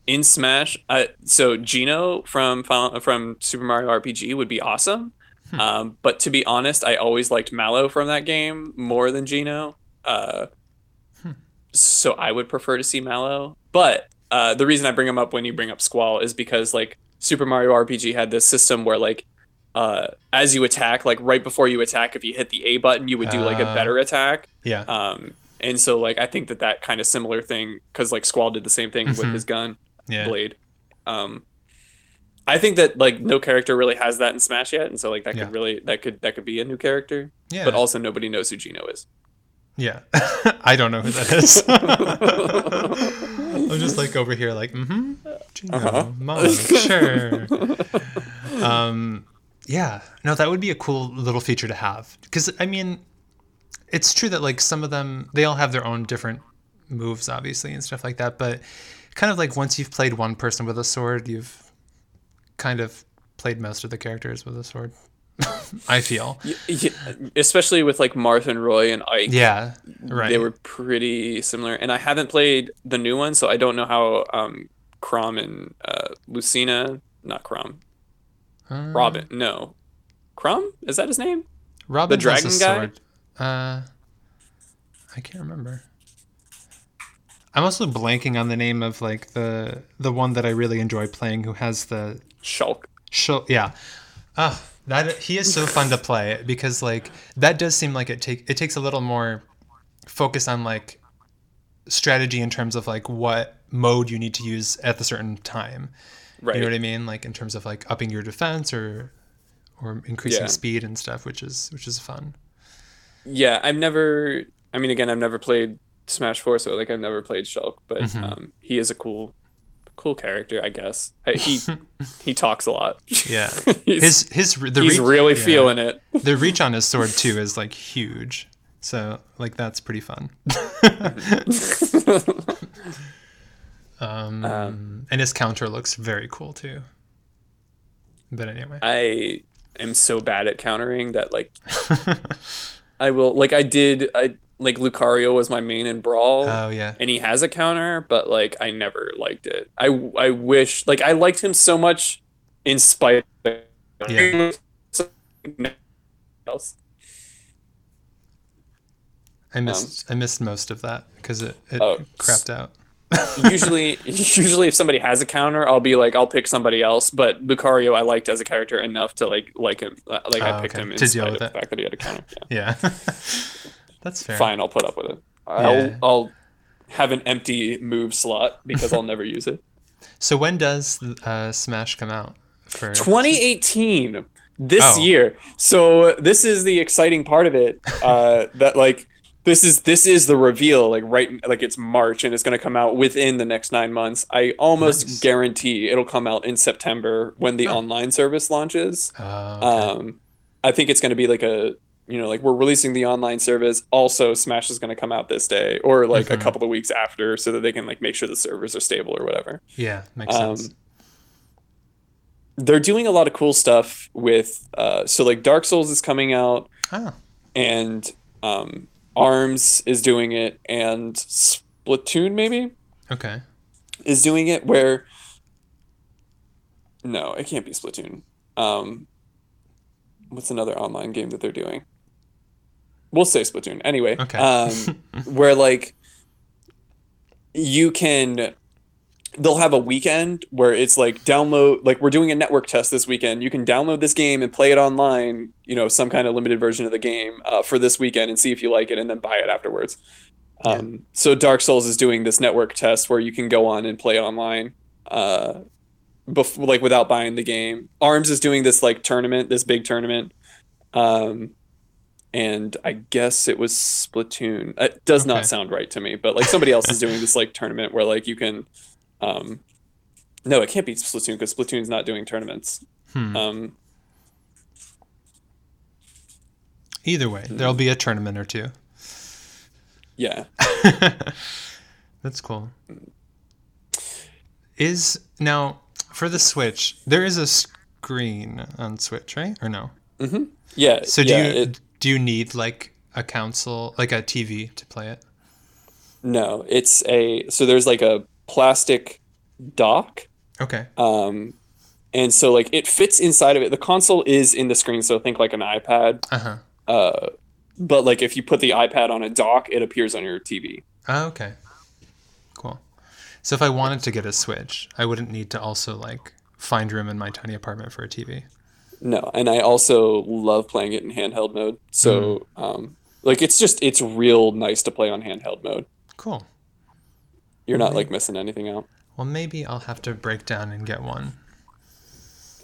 in Smash. Uh, so Geno from from Super Mario RPG would be awesome. Um, but to be honest, I always liked Mallow from that game more than Geno. Uh, So I would prefer to see Mallow. But uh, the reason I bring him up when you bring up Squall is because like Super Mario RPG had this system where like uh, as you attack, like right before you attack, if you hit the A button, you would do like a Ah. better attack. yeah, Um, and so like I think that that kind of similar thing because like Squall did the same thing with Mhm. his gun yeah, blade. Um, I think that like no character really has that in Smash yet, and so like that Yeah. could really that could that could be a new character. yeah. But also nobody knows who Geno is. Yeah. I don't know who that is. I'm just like over here like, mm-hmm. Geno, Uh-huh. Mom, sure. Um yeah. No, that would be a cool little feature to have. Because I mean, it's true that like some of them they all have their own different moves, obviously, and stuff like that, but kind of like once you've played one person with a sword, you've kind of played most of the characters with a sword. I feel. Y- y- especially with like Marth and Roy and Ike. Yeah. Right. They were pretty similar, and I haven't played the new one, so I don't know how um, Chrom and uh, Lucina, not Chrom, Uh, Robin, no, Chrom is that his name? Robin the dragon guy? sword. Uh, I can't remember. I'm also blanking on the name of like the the one that I really enjoy playing who has the Shulk. show yeah. Ah, that he is so fun to play because like that does seem like it take it takes a little more focus on like strategy in terms of like what mode you need to use at the certain time. Right. You know what I mean? Like in terms of like upping your defense or or increasing Yeah. speed and stuff, which is which is fun. Yeah, I've never. I mean, again, I've never played Smash Four, so like I've never played Shulk, but Mhm. um, he is a cool, cool character, I guess. He he talks a lot. Yeah. His his the he's reach, really yeah. feeling it. the reach on his sword too is like huge. So like that's pretty fun. um, Um, and his counter looks very cool too. But anyway. I am so bad at countering that like I will like I did I like Lucario was my main in Brawl. oh yeah. and he has a counter, but like I never liked it. I I wish like I liked him so much in spite of Yeah. else. I missed I missed most of that because it, it Oh, crapped out. usually usually if somebody has a counter, I'll be like I'll pick somebody else, but Lucario I liked as a character enough to like like him. Uh, Like I Oh, picked okay. him in To spite of with the fact that he had a counter. Yeah. Yeah. That's fair. Fine, I'll put up with it. I'll. I'll have an empty move slot because I'll never use it. So when does uh, Smash come out? For 2018 this Oh. year so this is the exciting part of it uh that like this is this is the reveal like right like it's march and it's going to come out within the next nine months i almost Nice. guarantee it'll come out in september when the Oh. online service launches Oh, okay. um i think it's going to be like a you know like we're releasing the online service also smash is going to come out this day or like Mhm. a couple of weeks after so that they can like make sure the servers are stable or whatever yeah, makes um, sense. they're doing a lot of cool stuff with uh, so like dark souls is coming out Oh, and um, arms is doing it and splatoon maybe okay. is doing it where no it can't be splatoon um, what's another online game that they're doing we'll say splatoon. Anyway Okay. um, where like you can they'll have a weekend where it's like download like we're doing a network test this weekend. You can download this game and play it online you know some kind of limited version of the game uh, for this weekend and see if you like it and then buy it afterwards. Um, so dark souls is doing this network test where you can go on and play online uh, bef- like without buying the game. Arms is doing this like tournament this big tournament. Um, and I guess it was Splatoon. It does Okay. not sound right to me, but like somebody else is doing this like tournament where like you can, um, no, it can't be Splatoon because Splatoon's not doing tournaments. Hmm. Um, Either way, there'll be a tournament or two. yeah, That's cool. Is now for the Switch, there is a screen on Switch, right? Or no? Mm-hmm. yeah. So do yeah, you It, do you need like a console, like a TV to play it? no, it's a so there's like a plastic dock, Okay. um, and so like it fits inside of it. The console is in the screen, so think like an iPad. Uh huh. Uh, but like if you put the iPad on a dock, it appears on your TV. Oh, okay. Cool. So if I wanted to get a Switch, I wouldn't need to also like find room in my tiny apartment for a TV. No, and I also love playing it in handheld mode. So, um, like it's just it's real nice to play on handheld mode. Cool. You're not like missing anything out. Well, maybe I'll have to break down and get one.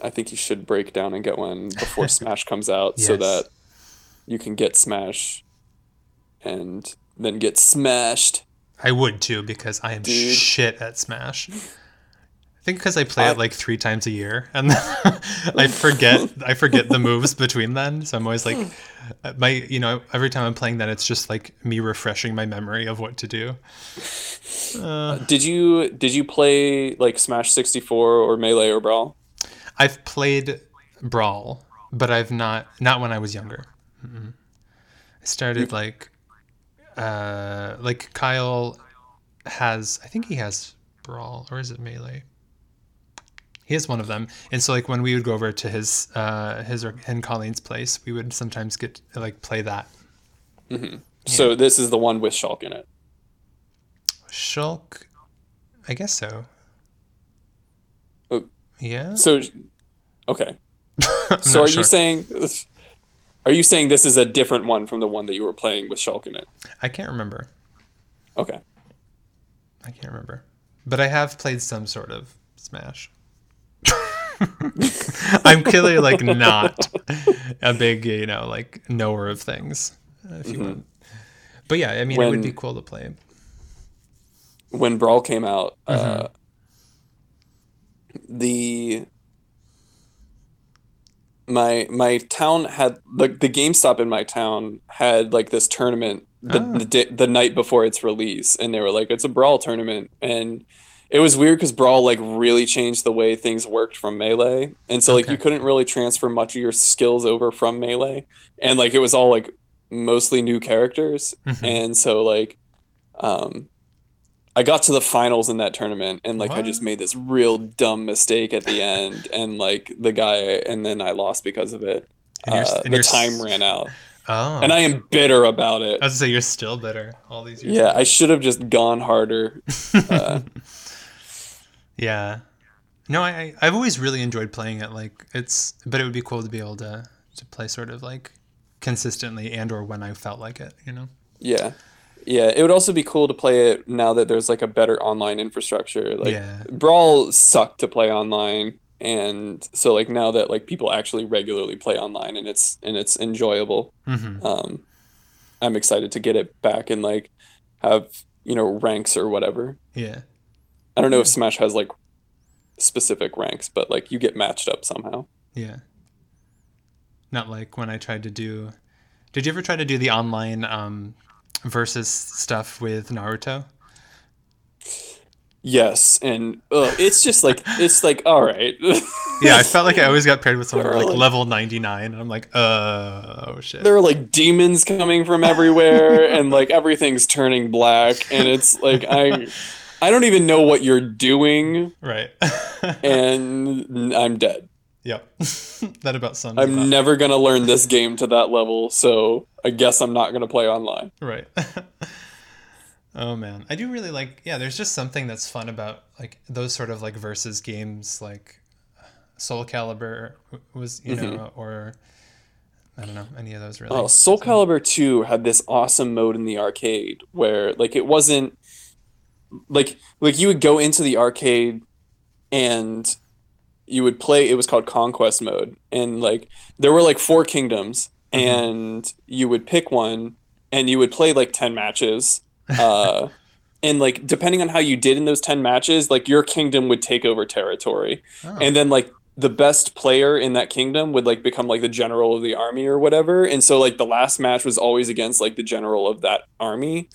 I think you should break down and get one before Smash comes out, so that you can get Smash, and then get smashed. I would too because I am Dude. shit at Smash. I think because I play I- it like three times a year, and I forget I forget the moves between then. So I'm always like, my you know every time I'm playing that, it's just like me refreshing my memory of what to do. Uh, Did you did you play like Smash 64 or Melee or Brawl? I've played Brawl, but I've not not when I was younger. Mm-mm. I started like, uh, like Kyle has. I think he has Brawl, or is it Melee? He has one of them, and so like when we would go over to his uh his or and Colleen's place, we would sometimes get like play that. So this is the one with Shulk in it. Shulk, I guess so. Oh. Yeah. So, okay. So are sure. you saying? Are you saying this is a different one from the one that you were playing with Shulk in it? I can't remember. Okay. I can't remember. But I have played some sort of Smash. I'm clearly like not a big, you know, like knower of things. uh, If you want. But yeah, I mean, it would be cool to play. when Brawl came out, Mm-hmm. uh, the my my town had like the GameStop in my town had like this tournament the Ah. the, the night before its release, and they were like, "It's a Brawl tournament," and it was weird because Brawl like really changed the way things worked from Melee, and so like Okay. you couldn't really transfer much of your skills over from Melee, and like it was all like mostly new characters, Mhm. and so like um I got to the finals in that tournament and like I just made this real dumb mistake at the end and like the guy and then I lost because of it. And Uh, and the time ran out Oh. and I am bitter about it. I was to say you're still bitter all these years. Yeah, I should have just gone harder. Uh, yeah. No, I I've always really enjoyed playing it. Like it's, but it would be cool to be able to to play sort of like consistently and or when I felt like it. You know. yeah. Yeah, it would also be cool to play it now that there's like a better online infrastructure. Like Yeah. Brawl sucked to play online and so like now that like people actually regularly play online and it's and it's enjoyable. hmm um, I'm excited to get it back and like have you know ranks or whatever. Yeah. I don't know if Smash has like specific ranks, but like you get matched up somehow. Yeah. Not like when I tried to do. Did you ever try to do the online um, versus stuff with Naruto? Yes, and ugh, it's just like it's like all right. Yeah, I felt like I always got paired with someone like Really? level 99, and I'm like, uh, oh shit. there are like demons coming from everywhere, and like everything's turning black, and it's like I, I don't even know what you're doing, Right. and I'm dead. yep. that about sums I'm up. never gonna learn this game to that level, so I guess I'm not gonna play online. Right. oh man, I do really like. Yeah, there's just something that's fun about like those sort of like versus games, like Soul Calibur was, you mm-hmm. know, or I don't know any of those really. Oh, Soul Calibur 2 had this awesome mode in the arcade where like it wasn't like like you would go into the arcade and you would play it was called conquest mode. And like there were like four kingdoms and you would pick one and you would play like 10 matches uh and like depending on how you did in those 10 matches like your kingdom would take over territory. Oh. and then like the best player in that kingdom would like become like the general of the army or whatever. And so like the last match was always against like the general of that army.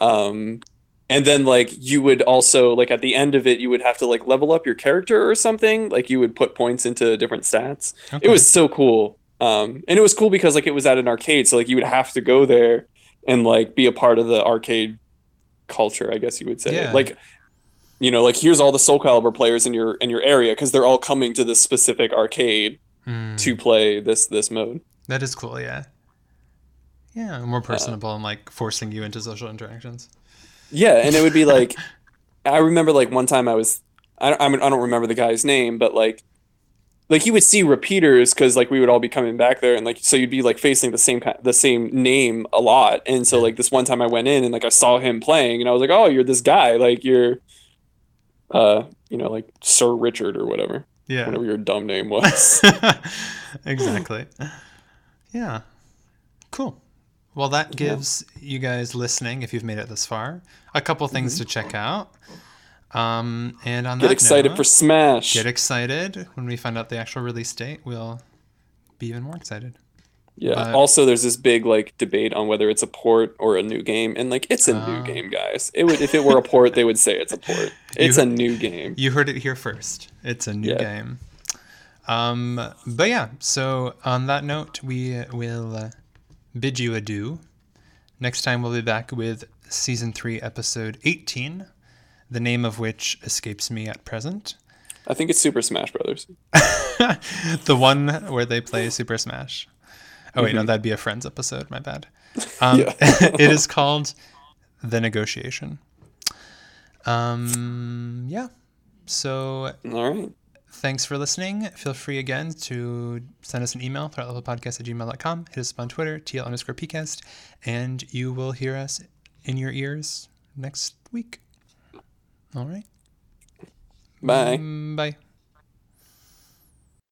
Um and then like you would also like at the end of it you would have to like level up your character or something like you would put points into different stats Okay. it was so cool um and it was cool because like it was at an arcade so like you would have to go there and like be a part of the arcade culture i guess you would say Yeah. like you know like here's all the soul calibur players in your in your area because they're all coming to this specific arcade Mm, to play this this mode that is cool. Yeah. Yeah, more personable and like forcing you into social interactions. Yeah, and it would be like, I remember like one time I was, I, I mean I don't remember the guy's name, but like, like you would see repeaters because like we would all be coming back there, and like so you'd be like facing the same kind, the same name a lot, and so like this one time I went in and like I saw him playing, and I was like, oh, you're this guy, like you're, uh, you know, like Sir Richard or whatever, Yeah. whatever your dumb name was. exactly. Yeah. Cool. Well, that gives you guys listening, if you've made it this far, a couple things to check out. Um, and on Mm-hmm. Get that excited note, for Smash. get excited when we find out the actual release date. We'll be even more excited. Yeah. But- also, there's this big like debate on whether it's a port or a new game, and like it's a Ah. new game, guys. It would if it were a port, they would say it's a port. It's You- a new game. You heard it here first. It's a new Yeah. game. Um, but yeah, so on that note, we will uh, bid you adieu. Next time, we'll be back with season three, episode 18, the name of which escapes me at present. I think it's Super Smash Brothers. the one where they play Super Smash. Oh, wait, no, that'd be a Friends episode. My bad. Um, it is called The Negotiation. Um, yeah. So All right. Thanks for listening. Feel free again to send us an email, threatlevelpodcast at gmail.com. Hit us up on Twitter, TL underscore PCast, and you will hear us in your ears next week. All right. Bye. Mm, bye.